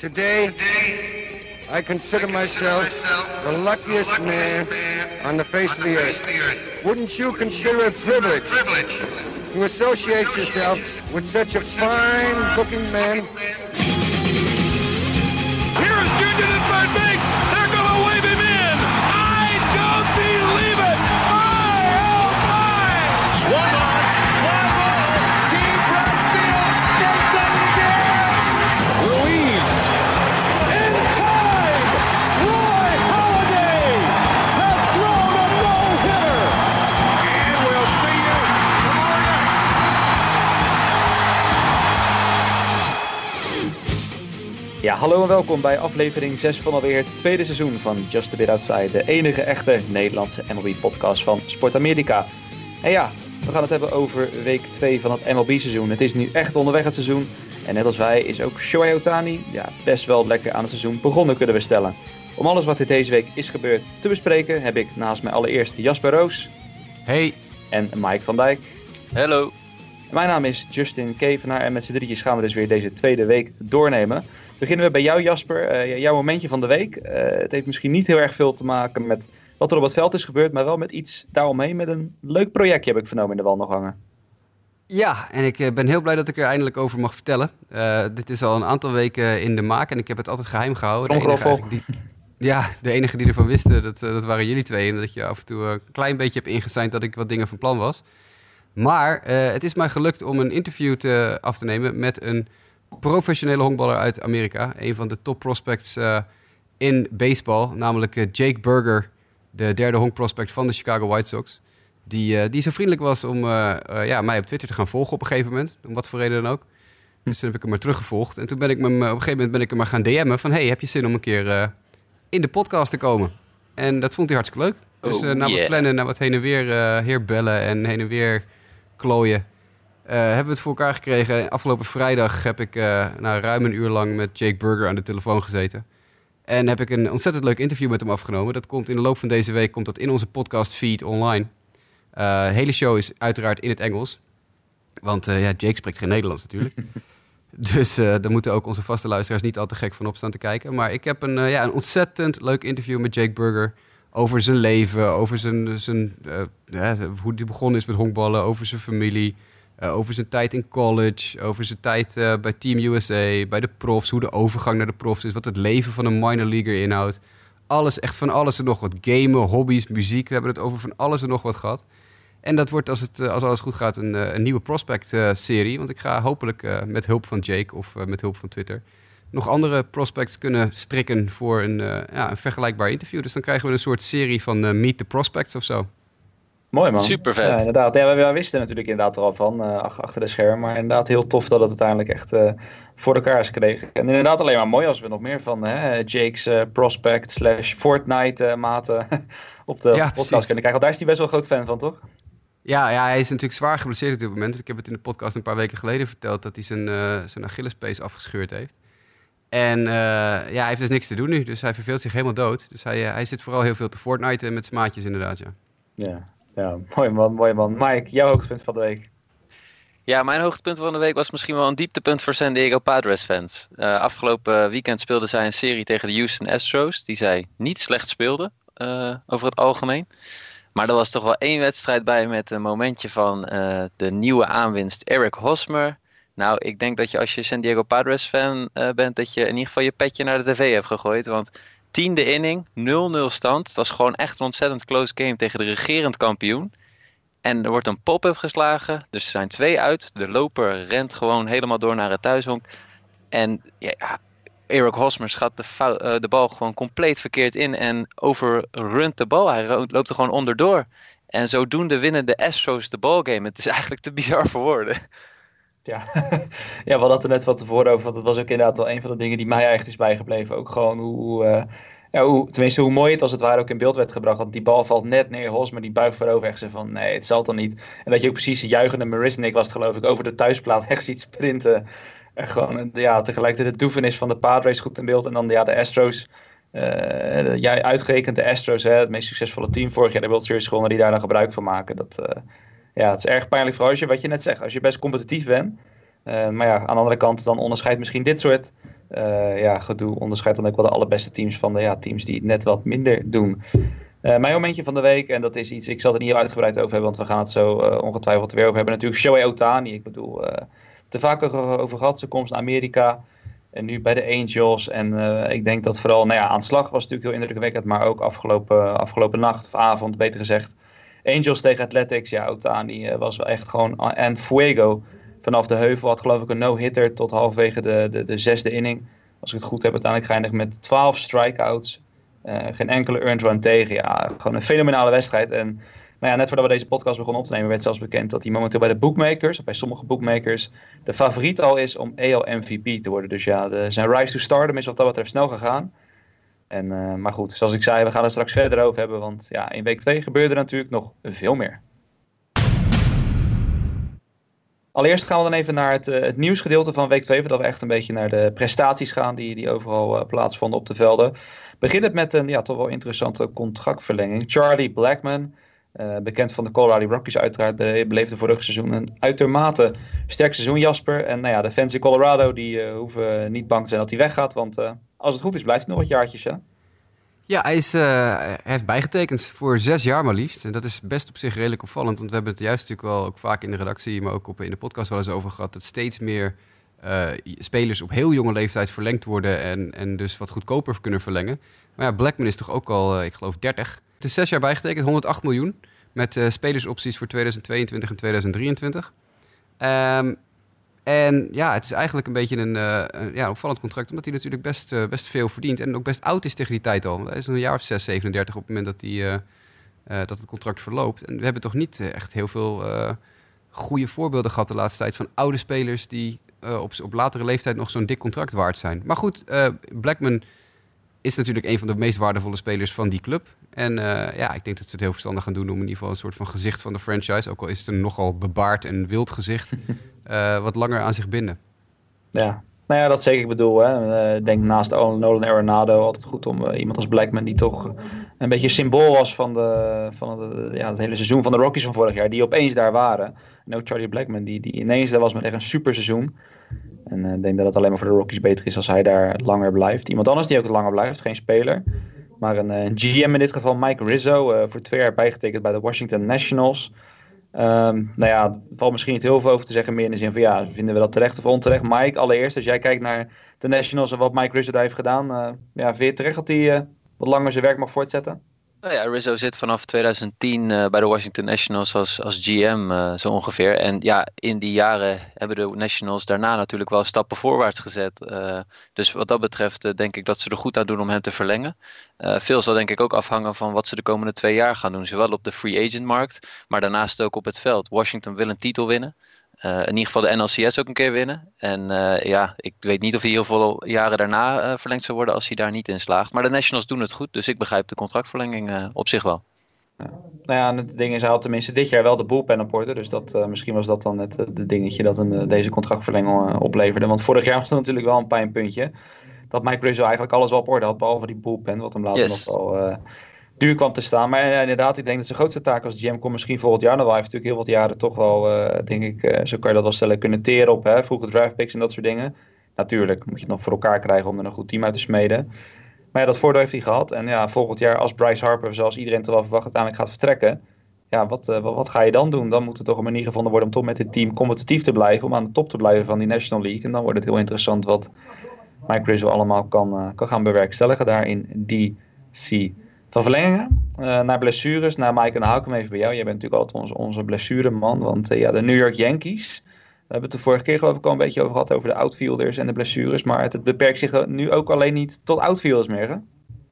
Today, I consider myself the luckiest man on the face of the earth. Wouldn't you consider it privilege to associate yourself with such a fine-looking man? Hallo en welkom bij aflevering 6 van alweer het tweede seizoen van Just a Bit Outside, de enige echte Nederlandse MLB-podcast van Sport Amerika. En ja, we gaan het hebben over week 2 van het MLB-seizoen. Het is nu echt onderweg het seizoen. En net als wij is ook Shohei Otani ja, best wel lekker aan het seizoen begonnen, kunnen we stellen. Om alles wat er deze week is gebeurd te bespreken, heb ik naast mij allereerst Jasper Roos Hey, en Mike van Dijk. Hallo. Mijn naam is Justin Kevenaar en met z'n drietjes gaan we dus weer deze tweede week doornemen. Beginnen we bij jou Jasper, Eh, jouw momentje van de week. Eh, het heeft misschien niet heel erg veel te maken met wat er op het veld is gebeurd, maar wel met iets daaromheen, met een leuk projectje heb ik vernomen in de wal nog hangen. ja, en ik eh, ben heel blij dat ik er eindelijk over mag vertellen. Dit is al een aantal weken in de maak en ik heb het altijd geheim gehouden. Die, ja, de enige die ervan wisten, dat, dat waren jullie twee. En dat je af en toe een klein beetje hebt ingezeind dat ik wat dingen van plan was. Maar het is mij gelukt om een interview te, af te nemen met een professionele honkballer uit Amerika. Een van de top prospects eh, in baseball, namelijk eh, Jake Burger, de derde honkprospect van de Chicago White Sox. Die, eh, die zo vriendelijk was om ja, mij op Twitter te gaan volgen op een gegeven moment. Om wat voor reden dan ook. Dus toen heb ik hem maar teruggevolgd. En toen ben ik me, op een gegeven moment ben ik hem maar gaan DM'en van... hey, heb je zin om een keer in de podcast te komen? En dat vond hij hartstikke leuk. Dus Oh, eh, na wat plannen, na wat heen en weer, heer bellen en heen en weer klooien... eh, hebben we het voor elkaar gekregen. Afgelopen vrijdag heb ik eh nou, ruim een uur lang met Jake Burger aan de telefoon gezeten. En heb ik een ontzettend leuk interview met hem afgenomen. Dat komt in de loop van deze week komt dat in onze podcast feed online. Eh, de hele show is uiteraard in het Engels. Want eh, ja, Jake spreekt geen Nederlands natuurlijk. dus eh daar moeten ook onze vaste luisteraars niet al te gek van opstaan te kijken. Maar ik heb een, eh, ja, een ontzettend leuk interview met Jake Burger. Over zijn leven, over zijn, zijn, eh, ja, hoe hij begonnen is met honkballen, over zijn familie. Eh, over zijn tijd in college, over zijn tijd eh, bij Team USA, bij de profs, hoe de overgang naar de profs is, wat het leven van een minor leaguer inhoudt. Alles, echt van alles en nog wat. Gamen, hobby's, muziek. We hebben het over van alles en nog wat gehad. En dat wordt, als, het, eh, als alles goed gaat, een, een nieuwe prospect-serie. Want ik ga hopelijk met hulp van Jake of met hulp van Twitter... nog andere prospects kunnen strikken voor een, ja, een vergelijkbaar interview. Dus dan krijgen we een soort serie van Meet the Prospects of zo. Mooi man. Super vet. Ja, inderdaad. Ja, wij wisten natuurlijk inderdaad er al van, eh, ach- achter de scherm. Maar inderdaad heel tof dat het uiteindelijk echt eh, voor elkaar is gekregen. En inderdaad alleen maar mooi als we nog meer van hè, Jake's eh, prospect slash Fortnite maten op de, Ja, podcast precies. kunnen krijgen. Want daar is hij best wel een groot fan van, toch? Ja, ja, hij is natuurlijk zwaar geblesseerd op dit moment. Ik heb het in de podcast een paar weken geleden verteld... dat hij zijn, eh zijn Achillespees afgescheurd heeft. En eh, ja, hij heeft dus niks te doen nu. Dus hij verveelt zich helemaal dood. Dus hij, eh, hij zit vooral heel veel te Fortnite met zijn maatjes inderdaad, ja. Ja, ja mooi man, mooi man. Mike, jouw hoogtepunt van de week. Ja, mijn hoogtepunt van de week was misschien wel een dieptepunt voor San Diego Padres fans. Eh, afgelopen weekend speelden zij een serie tegen de Houston Astros, die zij niet slecht speelden eh, over het algemeen. Maar er was toch wel één wedstrijd bij met een momentje van eh, de nieuwe aanwinst Eric Hosmer. Nou, ik denk dat je als je San Diego Padres fan bent, dat je in ieder geval je petje naar de tv hebt gegooid. Want tiende inning, 0-0 stand. Het was gewoon echt een ontzettend close game tegen de regerend kampioen. En er wordt een pop-up geslagen. Dus er zijn twee uit. De loper rent gewoon helemaal door naar het thuishonk. En ja, Eric Hosmer schat de, eh, de bal gewoon compleet verkeerd in. En overrunt de bal. Hij loopt er gewoon onderdoor. En zodoende winnen de Astros de ballgame. Het is eigenlijk te bizar voor woorden. Ja. ja, we hadden het er net wat tevoren over. Want het was ook inderdaad wel een van de dingen die mij echt is bijgebleven. Ook gewoon hoe, eh, ja, hoe, tenminste hoe mooi het als het ware ook in beeld werd gebracht. Want die bal valt net neer. Hosmer die buigt voorover echt van nee, het zal toch niet. En dat je ook precies de juichende Marisnik was geloof ik over de thuisplaat echt ziet sprinten. En gewoon eh, ja, tegelijkertijd de doevenis van de Padres goed in beeld. En dan ja, de Astros. eh ja, uitgerekend de Astros, hè, het meest succesvolle team vorig jaar de World Series gewonnen, die daar dan gebruik van maken. Dat, ja, het is erg pijnlijk voor als je, wat je net zegt, als je best competitief bent. Eh, maar ja, aan de andere kant, dan onderscheidt misschien dit soort ja, gedoe onderscheidt dan ook wel de allerbeste teams van de ja, teams die het net wat minder doen. mijn momentje van de week, en dat is iets, ik zal het niet heel uitgebreid over hebben, want we gaan het zo ongetwijfeld weer over hebben. Natuurlijk Shohei Otani, ik bedoel, te vaak over gehad, zijn komst naar Amerika. En nu bij de Angels. En ik denk dat vooral, nou ja, aanslag was natuurlijk heel indrukwekkend. Maar ook afgelopen, afgelopen nacht of avond, beter gezegd. Angels tegen Athletics, ja, Otani uh, was wel echt gewoon... En Fuego vanaf de heuvel had geloof ik een no-hitter tot halverwege de, de, de zesde inning. Als ik het goed heb, uiteindelijk geëindigd met 12 strikeouts. Uh, geen enkele earned run tegen. Ja, gewoon een fenomenale wedstrijd. En nou ja, net voordat we deze podcast begonnen op te nemen, werd zelfs bekend dat hij momenteel bij de bookmakers, of bij sommige bookmakers, de favoriet al is om AL MVP te worden. Dus ja, de, zijn rise to stardom is wat dat betreft snel gegaan. En, uh, maar goed, zoals ik zei, we gaan er straks verder over hebben. Want ja, in week 2 gebeurde er natuurlijk nog veel meer. Allereerst gaan we dan even naar het, uh, het nieuwsgedeelte van week 2. Voordat we echt een beetje naar de prestaties gaan die, die overal uh, plaatsvonden op de velden. Begin het met een ja, toch wel interessante contractverlenging. Charlie Blackman, bekend van de Colorado Rockies uiteraard, beleefde vorig seizoen een uitermate sterk seizoen Jasper. En nou ja, de fans in Colorado die hoeven niet bang te zijn dat hij weggaat. Want als het goed is, blijft hij nog wat jaartjes? Ja, hij, is, uh, heeft bijgetekend voor zes jaar maar liefst. En dat is best op zich redelijk opvallend. Want we hebben het juist natuurlijk wel ook vaak in de redactie, maar ook op, in de podcast wel eens over gehad. Dat steeds meer uh, spelers op heel jonge leeftijd verlengd worden en, en dus wat goedkoper kunnen verlengen. Maar ja, Blackman is toch ook al, uh, ik geloof, 30. Het is zes jaar bijgetekend, 108 miljoen. Met spelersopties voor 2022 en 2023. Um, en ja, het is eigenlijk een beetje een, uh, ja, opvallend contract, omdat hij natuurlijk best, uh, best veel verdient. En ook best oud is tegen die tijd al. Hij is een jaar of 6, 37 op het moment dat, hij, uh, dat het contract verloopt. En we hebben toch niet echt heel veel goede voorbeelden gehad de laatste tijd van oude spelers die op, op latere leeftijd nog zo'n dik contract waard zijn. Maar goed, Blackman is natuurlijk een van de meest waardevolle spelers van die club. En ja, ik denk dat ze het heel verstandig gaan doen om in ieder geval een soort van gezicht van de franchise, ook al is het een nogal bebaard en wild gezicht, uh, wat langer aan zich binden. Ja, nou ja, dat zeker. Ik bedoel, hè, uh, denk naast Nolan Arenado altijd goed om uh, iemand als Blackman, die toch een beetje symbool was van, de, van de, ja, het hele seizoen van de Rockies van vorig jaar, die opeens daar waren. En Charlie Blackman, die, die ineens daar was met echt een super seizoen. En ik denk dat het alleen maar voor de Rockies beter is als hij daar langer blijft. Iemand anders die ook langer blijft, geen speler. Maar een, een GM in dit geval, Mike Rizzo, voor twee jaar bijgetekend bij de Washington Nationals. Um, nou ja, er valt misschien niet heel veel over te zeggen, meer in de zin van ja, vinden we dat terecht of onterecht? Mike, allereerst, als jij kijkt naar de Nationals en wat Mike daar heeft gedaan, uh, ja, vind je terecht dat hij uh, wat langer zijn werk mag voortzetten? Nou ja, Rizzo zit vanaf 2010 uh, bij de Washington Nationals als, als GM uh, zo ongeveer. En ja, in die jaren hebben de Nationals daarna natuurlijk wel stappen voorwaarts gezet. Uh, dus wat dat betreft denk ik dat ze er goed aan doen om hem te verlengen. veel zal denk ik ook afhangen van wat ze de komende twee jaar gaan doen. Zowel op de free agent markt, maar daarnaast ook op het veld. Washington wil een titel winnen. Uh, in ieder geval de NLCS ook een keer winnen. En uh, ja, ik weet niet of hij heel veel jaren daarna uh, verlengd zou worden als hij daar niet in slaagt. Maar de Nationals doen het goed, dus ik begrijp de contractverlenging op zich wel. Ja. Nou ja, het ding is, hij had tenminste dit jaar wel de bullpen op orde. Dus dat, misschien was dat dan het de dingetje dat hem deze contractverlenging opleverde. Want vorig jaar was het natuurlijk wel een pijnpuntje. Dat Mike Rizzo eigenlijk alles wel op orde had, behalve die bullpen. Wat hem later yes. nog wel duur kwam te staan. Maar inderdaad, ik denk dat zijn grootste taak als GM komt misschien volgend jaar nog wel. Hij heeft natuurlijk heel wat jaren toch wel, uh, denk ik, uh, zo kan je dat wel stellen, kunnen teren op hè, vroege draft picks en dat soort dingen. Natuurlijk moet je het nog voor elkaar krijgen om er een goed team uit te smeden. Maar ja, dat voordeel heeft hij gehad. En ja, volgend jaar als Bryce Harper, zoals iedereen toch wel verwacht, uiteindelijk gaat vertrekken. Ja, wat, wat, wat, ga je dan doen? Dan moet er toch een manier gevonden worden om toch met dit team competitief te blijven. Om aan de top te blijven van die National League. En dan wordt het heel interessant wat Mike Rizzo allemaal kan, kan gaan bewerkstelligen daar in DC. Van verlengingen uh, naar blessures, naar Mike en hou ik hem even bij jou. Jij bent natuurlijk altijd onze, onze blessureman, want uh, ja, de New York Yankees, we hebben het de vorige keer geloof ik al een beetje over gehad over de outfielders en de blessures, maar het, beperkt zich nu ook alleen niet tot outfielders meer, hè?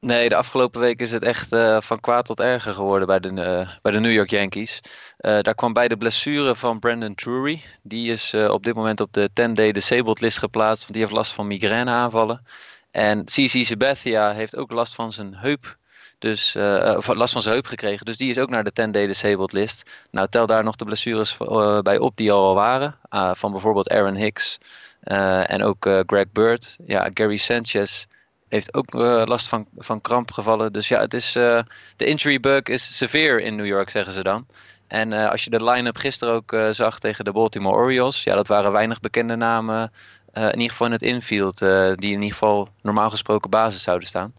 Nee, de afgelopen week is het echt uh, van kwaad tot erger geworden bij de, bij de New York Yankees. Daar kwam bij de blessure van Brandon Drury. Die is op dit moment op de 10-day disabled list geplaatst, want die heeft last van migraineaanvallen. En CC Sabathia heeft ook last van zijn heup dus uh, of last van zijn heup gekregen. Dus die is ook naar de 10-day disabled list. Nou, tel daar nog de blessures uh, bij op die al waren. Uh, van bijvoorbeeld Aaron Hicks en ook Greg Bird. Ja, Gary Sanchez heeft ook last van, van krampgevallen. Dus ja, het is, de injury bug is severe in New York, zeggen ze dan. En als je de line-up gisteren ook zag tegen de Baltimore Orioles. Ja, dat waren weinig bekende namen in ieder geval in het infield, die in ieder geval normaal gesproken basis zouden staan.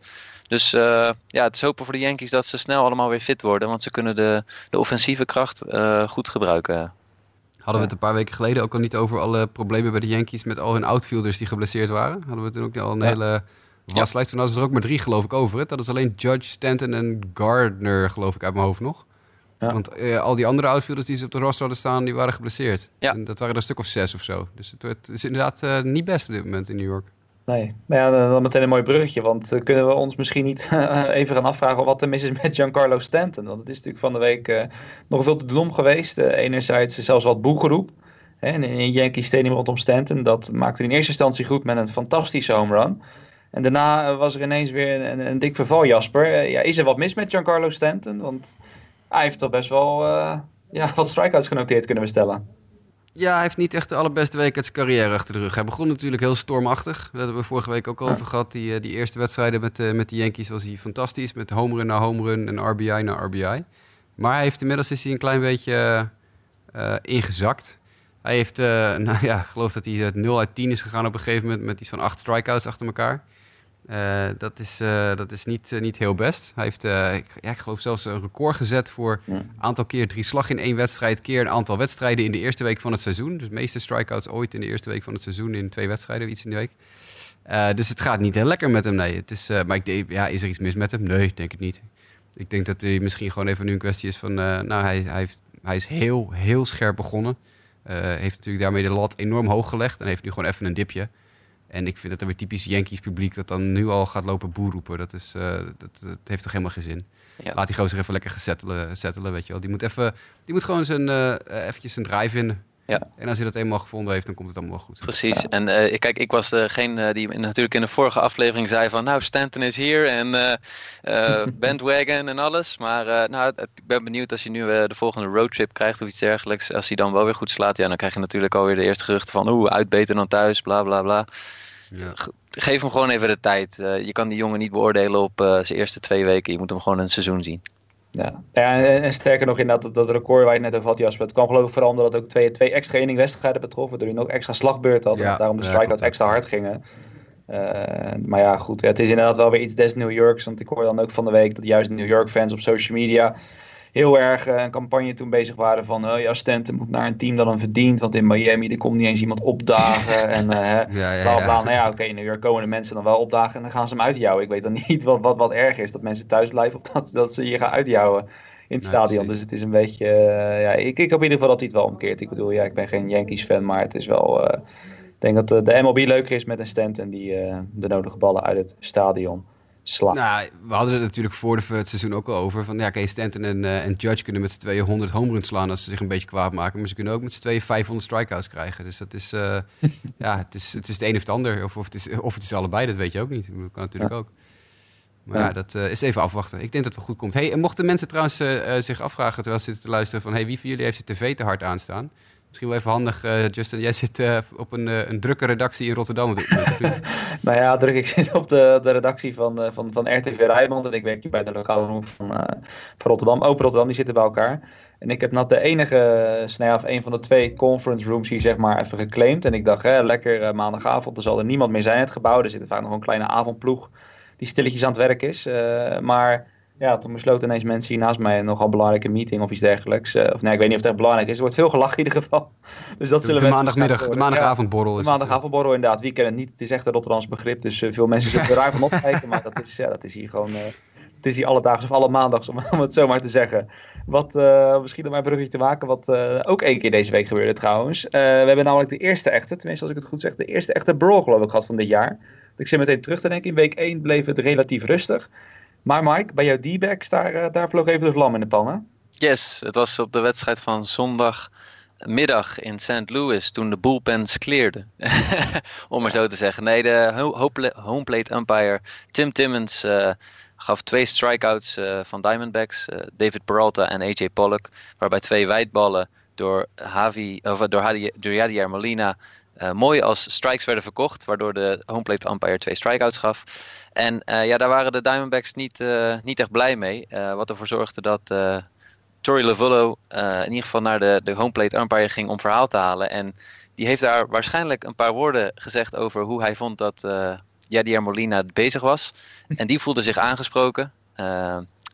Dus ja, het is hopen voor de Yankees dat ze snel allemaal weer fit worden, want ze kunnen de, de offensieve kracht goed gebruiken. Hadden we het een paar weken geleden ook al niet over alle problemen bij de Yankees met al hun outfielders die geblesseerd waren? Hadden we toen ook al een hele waslijst. Toen hadden ze er ook maar drie geloof ik over het. Dat is alleen Judge, Stanton en Gardner geloof ik uit mijn hoofd nog. Want eh, al die andere outfielders die ze op de roster hadden staan, die waren geblesseerd. Ja. En dat waren er een stuk of zes of zo. Dus het, het is inderdaad uh, niet best op dit moment in New York. Nee, nou ja, dan meteen een mooi bruggetje. Want uh, kunnen we ons misschien niet even gaan afvragen wat er mis is met Giancarlo Stanton? Want het is natuurlijk van de week nog veel te doen geweest. enerzijds zelfs wat boegeroep hè, in, in Yankee Stadium rondom Stanton. Dat maakte in eerste instantie goed met een fantastische home run. En daarna was er ineens weer een, dik verval, Jasper. ja, is er wat mis met Giancarlo Stanton? Want hij heeft toch best wel ja, wat strikeouts genoteerd, kunnen we stellen. Ja, hij heeft niet echt de allerbeste week uit zijn carrière achter de rug. Hij begon natuurlijk heel stormachtig. Dat hebben we vorige week ook over gehad. Die, eh, die eerste wedstrijden met, uh, met de Yankees was hij fantastisch. Met home run naar home run en RBI naar RBI. Maar hij heeft inmiddels is hij een klein beetje uh, ingezakt. Hij heeft, nou ja, ik geloof dat hij 0 uit 10 is gegaan op een gegeven moment met iets van 8 strikeouts achter elkaar. Uh, dat is, uh, dat is niet, uh, niet heel best. Hij heeft, ik, ja, ik geloof zelfs een record gezet voor een aantal keer drie slag in één wedstrijd, keer een aantal wedstrijden in de eerste week van het seizoen. Dus de meeste strikeouts ooit in de eerste week van het seizoen in twee wedstrijden, iets in de week. dus het gaat niet heel lekker met hem, nee. Het is, maar ik, ja, is er iets mis met hem? Nee, ik denk het niet. Ik denk dat hij misschien gewoon even nu een kwestie is van, nou, hij, hij, heeft, hij is heel, heel scherp begonnen. heeft natuurlijk daarmee de lat enorm hoog gelegd en heeft nu gewoon even een dipje. En ik vind dat er weer typisch Yankees publiek dat dan nu al gaat lopen boer roepen. Dat, is, uh, dat, dat, heeft toch helemaal geen zin. Ja. Laat die gozer even lekker settelen, settelen, weet je wel. Die moet, even, die moet gewoon zijn, uh, eventjes zijn draai vinden. Ja. En als hij dat eenmaal gevonden heeft, dan komt het allemaal wel goed. Precies. En uh, kijk, ik was degene die natuurlijk in de vorige aflevering zei van... nou, Stanton is hier en uh, bandwagon en alles. Maar nou, ik ben benieuwd als je nu de volgende roadtrip krijgt of iets dergelijks. Als hij dan wel weer goed slaat, ja, dan krijg je natuurlijk alweer de eerste geruchten van... oeh, uitbeter dan thuis, bla bla bla. Ja. Geef hem gewoon even de tijd. Je kan die jongen niet beoordelen op zijn eerste twee weken. Je moet hem gewoon een seizoen zien. Ja, ja en, en, sterker nog, inderdaad, dat, dat record waar je net over had, Jasper. Het kwam geloof ik vooral omdat het ook twee, twee extra inning wedstrijden betrof. Waardoor je nog extra slagbeurt had. Ja, en daarom de strikeouts extra hard gingen. Uh, maar ja, goed. Het is inderdaad wel weer iets des New Yorks. Want ik hoor dan ook van de week dat juist New York fans op social media heel erg uh, een campagne toen bezig waren van uh, ja, Stanton moet naar een team dat hem verdient, want in Miami er komt niet eens iemand opdagen en uh, ja, ja, bla bla. Nou ja, oké, okay, nu komen de mensen dan wel opdagen en dan gaan ze hem uitjouwen. Ik weet dan niet wat, wat, wat erg is, dat mensen thuis blijven of dat, dat ze je gaan uitjouwen in het stadion. Dus het is een beetje, ja, ik, ik hoop in ieder geval dat hij het wel omkeert. Ik bedoel, ja, ik ben geen Yankees fan, maar het is wel, ik denk dat de MLB leuker is met een Stanton die de nodige ballen uit het stadion nou, we hadden het natuurlijk voor de, het seizoen ook al over. Van ja, Kees Stanton en, uh, en Judge kunnen met z'n tweeën 100 home runs slaan als ze zich een beetje kwaad maken. Maar ze kunnen ook met z'n tweeën 500 strikeouts krijgen. Dus dat is, uh, ja, het is, het is het een of het ander. Of, of, het is, of het is allebei, dat weet je ook niet. Dat kan natuurlijk ook. Maar ja, dat uh, is even afwachten. Ik denk dat het wel goed komt. Hey, en mochten mensen trouwens zich afvragen terwijl ze zitten te luisteren van... Hey, wie van jullie heeft zijn tv te hard aanstaan? Misschien wel even handig, uh, Justin. Jij zit uh, op een, uh, een drukke redactie in Rotterdam. nou ja, druk. Ik zit op de, de redactie van, van, van RTV Rijnmond. En ik werk hier bij de lokale omroep van, van Rotterdam. Open Rotterdam, die zitten bij elkaar. En ik heb net de enige, snij of een van de twee conference rooms hier zeg maar even geclaimd. En ik dacht, hè, lekker maandagavond, er zal er niemand meer zijn in het gebouw. Er zit vaak nog een kleine avondploeg die stilletjes aan het werk is. maar ja, toen besloten ineens mensen hier naast mij een nogal belangrijke meeting of iets dergelijks. Uh, of nee, ik weet niet of het echt belangrijk is. Er wordt veel gelachen in ieder geval. Dus dat zullen de, maandagmiddag, de maandagavondborrel is De maandagavondborrel inderdaad. Wie kent het niet? Het is echt een Rotterdams begrip. Dus uh, veel mensen zullen er raar van opkijken. maar dat is, ja, dat is hier gewoon... Uh, het is hier alle dagen of alle maandags, om, om het zo maar te zeggen. Wat misschien om mijn bruggetje te maken, wat ook één keer deze week gebeurde trouwens. we hebben namelijk de eerste echte, tenminste als ik het goed zeg, de eerste echte brawl geloof ik gehad van dit jaar. Ik zit meteen terug te denken. In week 1 bleef het relatief rustig. Maar Mike, bij jouw D-backs, daar, eh, daar vloog even de vlam in de pan? Yes, het was op de wedstrijd van zondagmiddag in St. Louis toen de bullpens clearden. Om maar zo te zeggen. Nee, de homeplate umpire Tim Timmons uh, gaf twee strikeouts uh, van Diamondbacks. David Peralta en AJ Pollock. Waarbij twee wijdballen door, Javi, of, door, Molina mooi als strikes werden verkocht. Waardoor de homeplate umpire twee strikeouts gaf. En uh, ja, daar waren de Diamondbacks niet, uh, niet echt blij mee. Uh, wat ervoor zorgde dat Torrey Lovullo in ieder geval naar de, de homeplate umpire ging om verhaal te halen. En die heeft daar waarschijnlijk een paar woorden gezegd over hoe hij vond dat uh, Yadier Molina bezig was. En die voelde zich aangesproken.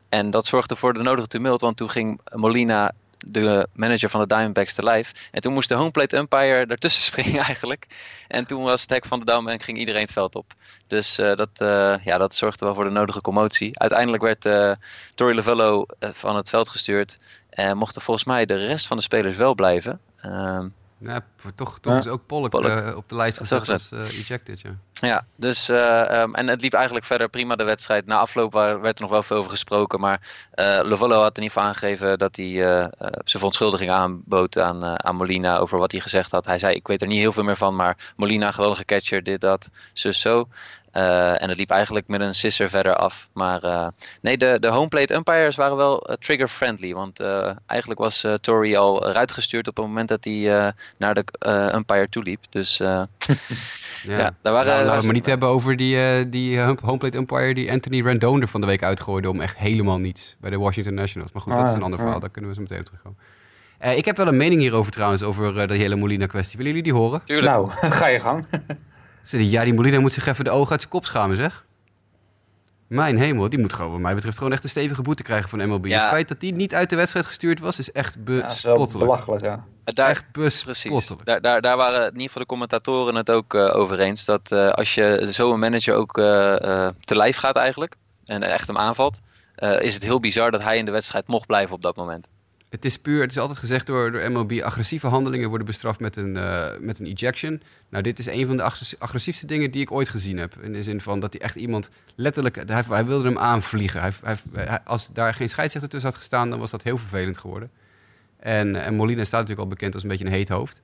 En dat zorgde voor de nodige tumult, want toen ging Molina de manager van de Diamondbacks te lijf. En toen moest de homeplate umpire ertussen springen eigenlijk. En toen was het hek van de dam en ging iedereen het veld op. Dus uh, dat, uh, ja, dat zorgde wel voor de nodige commotie. Uiteindelijk werd uh, Tori Lavello van het veld gestuurd. En mochten volgens mij de rest van de spelers wel blijven. Ehm, ja, toch, toch is ook Pollock, Pollock. Uh, op de lijst gezet als uh, ejected, ja. Ja, dus, uh, um, en het liep eigenlijk verder prima de wedstrijd. Na afloop waar, werd er nog wel veel over gesproken, maar uh, Lovollo had in ieder geval aangegeven dat hij zijn verontschuldiging aanbood aan, aan Molina over wat hij gezegd had. Hij zei, ik weet er niet heel veel meer van, maar Molina, geweldige catcher, dit, dat, zus, zo. Uh, en het liep eigenlijk met een sisser verder af. Maar uh, nee, de, de homeplate umpires waren wel uh, trigger-friendly. Want eigenlijk was Tory al eruit gestuurd op het moment dat hij naar de umpire toe liep. Dus ja. ja, daar waren... Nou, laten we maar niet hebben over die, die homeplate umpire die Anthony Rendon er van de week uitgooide om echt helemaal niets bij de Washington Nationals. Maar goed, ah, dat is een ander verhaal. Daar kunnen we zo meteen op terugkomen. ik heb wel een mening hierover trouwens, over de hele Molina-kwestie. Willen jullie die horen? Tuurlijk. Nou, ga je gang. Ja, die Molina moet zich even de ogen uit zijn kop schamen, zeg. Mijn hemel, die moet gewoon, wat mij betreft, gewoon echt een stevige boete krijgen van MLB. Ja. Het feit dat die niet uit de wedstrijd gestuurd was, is echt bespottelijk. Ja, belachelijk, ja. Daar, echt bespottelijk. Daar, daar, daar, waren in ieder geval de commentatoren het ook uh, over eens. Dat uh, als je zo'n manager ook uh, te lijf gaat eigenlijk, en echt hem aanvalt, is het heel bizar dat hij in de wedstrijd mocht blijven op dat moment. Het is puur, het is altijd gezegd door, door MLB, agressieve handelingen worden bestraft met een, uh, met een ejection. Nou, dit is een van de agressiefste dingen die ik ooit gezien heb. In de zin van dat hij echt iemand letterlijk, hij, hij wilde hem aanvliegen. Hij, hij, als daar geen scheidsrechter tussen had gestaan, dan was dat heel vervelend geworden. En, en Molina staat natuurlijk al bekend als een beetje een heet hoofd.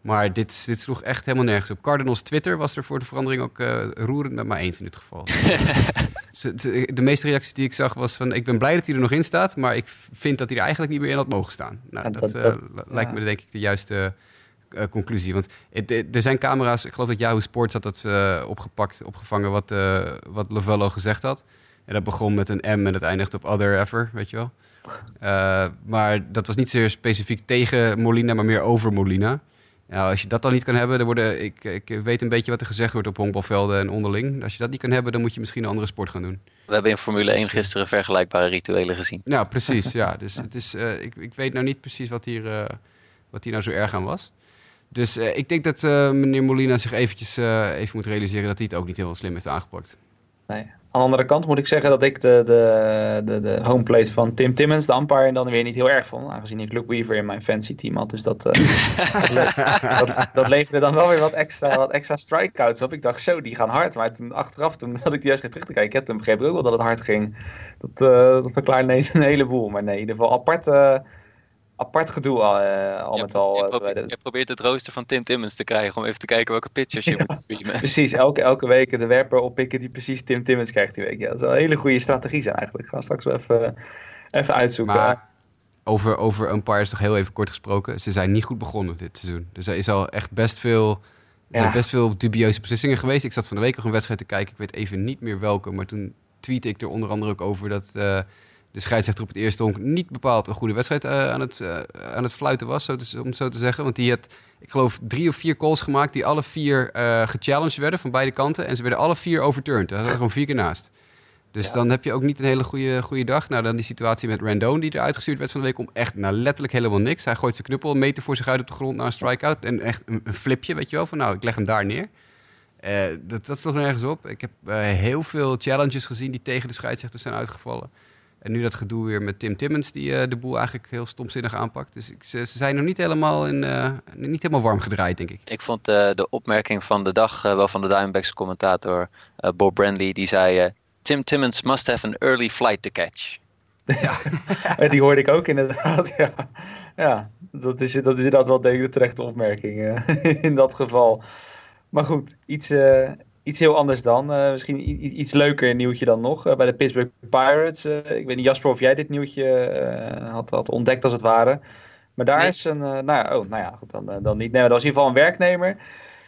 Maar dit, dit sloeg echt helemaal nergens op. Cardinals Twitter was er voor de verandering ook uh, roerend met mij eens in dit geval. de meeste reacties die ik zag was van... ik ben blij dat hij er nog in staat... maar ik vind dat hij er eigenlijk niet meer in had mogen staan. Nou, dat, dat, uh, lijkt me denk ik de juiste uh, conclusie. Want er zijn camera's... ik geloof dat Yahoo Sports had dat opgepakt, opgevangen... wat, wat Lavello gezegd had. En dat begon met een M en het eindigt op other ever, weet je wel. maar dat was niet zeer specifiek tegen Molina... maar meer over Molina... Ja, als je dat dan niet kan hebben, dan worden, ik, ik weet een beetje wat er gezegd wordt op honkbalvelden en onderling. Als je dat niet kan hebben, dan moet je misschien een andere sport gaan doen. We hebben in Formule 1 dus, eh, gisteren vergelijkbare rituelen gezien. Nou, precies. ja, dus het is, uh, ik, ik weet nou niet precies wat hier, uh, wat hier nou zo erg aan was. Dus uh, ik denk dat meneer Molina zich eventjes even moet realiseren dat hij het ook niet heel slim heeft aangepakt. Nee, aan de andere kant moet ik zeggen dat ik de, de, de, de homeplate van Tim Timmons, de umpire, dan weer niet heel erg vond. Aangezien ik Luke Weaver in mijn fancy team had. Dus dat, uh, dat, dat, leverde dan wel weer wat extra, wat extra strikeouts op. Ik dacht, zo, die gaan hard. Maar toen, achteraf, toen had ik die juist terug te kijken. Ik heb toen begrepen ook wel dat het hard ging. Dat, uh, dat verklaart ineens een heleboel. Maar nee, in ieder geval apart... Uh, apart gedoe uh, al met al. Je, probeert, je probeert het rooster van Tim Timmons te krijgen om even te kijken welke pitchers je moet streamen. Precies, elke, elke week de werper oppikken die precies Tim Timmons krijgt die week. Ja, dat is wel een hele goede strategie zijn eigenlijk. Ik ga straks wel even, even uitzoeken. Maar over, over umpires toch heel even kort gesproken. Ze zijn niet goed begonnen dit seizoen. Dus er is al echt best veel... Er zijn best veel dubieuze beslissingen geweest. Ik zat van de week nog een wedstrijd te kijken. Ik weet even niet meer welke. Maar toen tweette ik er onder andere ook over dat... Uh, de scheidsrechter op het eerste honk niet bepaald een goede wedstrijd uh, aan, het, uh, aan het fluiten was, zo te, om het zo te zeggen. Want die had, ik geloof, drie of vier calls gemaakt die alle vier uh, gechallenged werden van beide kanten. En ze werden alle vier overturned. Zat er gewoon vier keer naast. Dus ja. dan heb je ook niet een hele goede, goede dag. Nou, dan die situatie met Randone die eruit gestuurd werd van de week om echt nou, letterlijk helemaal niks. Hij gooit zijn knuppel een meter voor zich uit op de grond naar een strikeout. En echt een, een flipje, weet je wel, van nou, ik leg hem daar neer. Dat, dat sloeg nergens op. Ik heb heel veel challenges gezien die tegen de scheidsrechters zijn uitgevallen. En nu dat gedoe weer met Tim Timmons, die uh, de boel eigenlijk heel stomzinnig aanpakt. Dus ik, ze, ze, zijn nog niet helemaal, in, uh, niet helemaal warm gedraaid, denk ik. Ik vond uh, de opmerking van de dag wel van de Diamondbacks commentator Bob Brandley. Die zei, Tim Timmons must have an early flight to catch. Ja, die hoorde ik ook inderdaad. Ja, ja dat, is, dat is inderdaad wel denk ik de terechte opmerking in dat geval. Maar goed, iets, iets heel anders dan. Uh, misschien iets leuker nieuwtje dan nog. Uh, bij de Pittsburgh Pirates. Uh, ik weet niet, Jasper, of jij dit nieuwtje had, had ontdekt als het ware. Maar daar is een. nou, ja, oh, nou ja, goed, dan, dan niet. Nee, dat was in ieder geval een werknemer.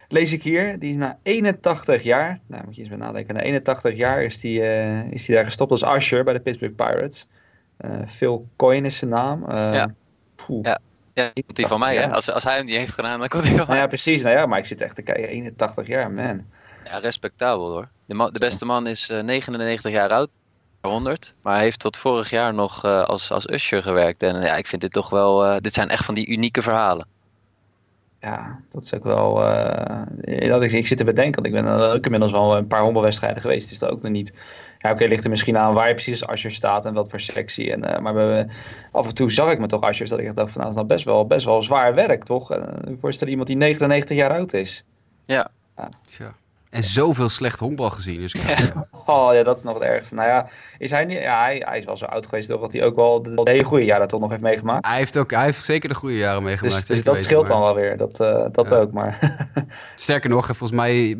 Lees ik hier. Die is na 81 jaar. Nou, moet je eens bij nadenken. Na 81 jaar is die, is die daar gestopt als usher bij de Pittsburgh Pirates. Phil Coyne is zijn naam. ja. ja. Ja, die van mij, hè? Als, als hij hem niet heeft gedaan, dan komt hij van Nou ja, precies. Nou ja, maar ik zit echt te kijken. 81 jaar, man. Ja, respectabel hoor. De, man- de beste man is eh, 99 jaar oud, 100. Maar hij heeft tot vorig jaar nog eh, als, als usher gewerkt. En eh, ja, ik vind dit toch wel... eh, dit zijn echt van die unieke verhalen. Ja, dat is ook wel. eh, dat ik, ik zit te bedenken, want ik ben ook inmiddels wel een paar honkbalwedstrijden geweest. Is dat ook nog niet. Ja, oké, ligt er misschien aan waar je precies als Asher staat en wat voor sectie. En, eh, maar we, af en toe zag ik me toch Ashers dat ik dacht van nou, dat is nou best wel, best wel zwaar werk, toch? Uh, voorstel iemand die 99 jaar oud is. Tja. En zoveel slecht honkbal gezien. Dus Oh ja, dat is nog het ergste. Nou ja, is hij niet. Ja, hij, hij is wel zo oud geweest? Dat hij ook wel de, de hele goede jaren toch nog heeft meegemaakt. Hij heeft, ook, hij heeft zeker de goede jaren meegemaakt. Dus, dus dat weten, scheelt maar- dan wel weer. Dat, eh, dat Ja. ook. Maar Sterker nog, volgens mij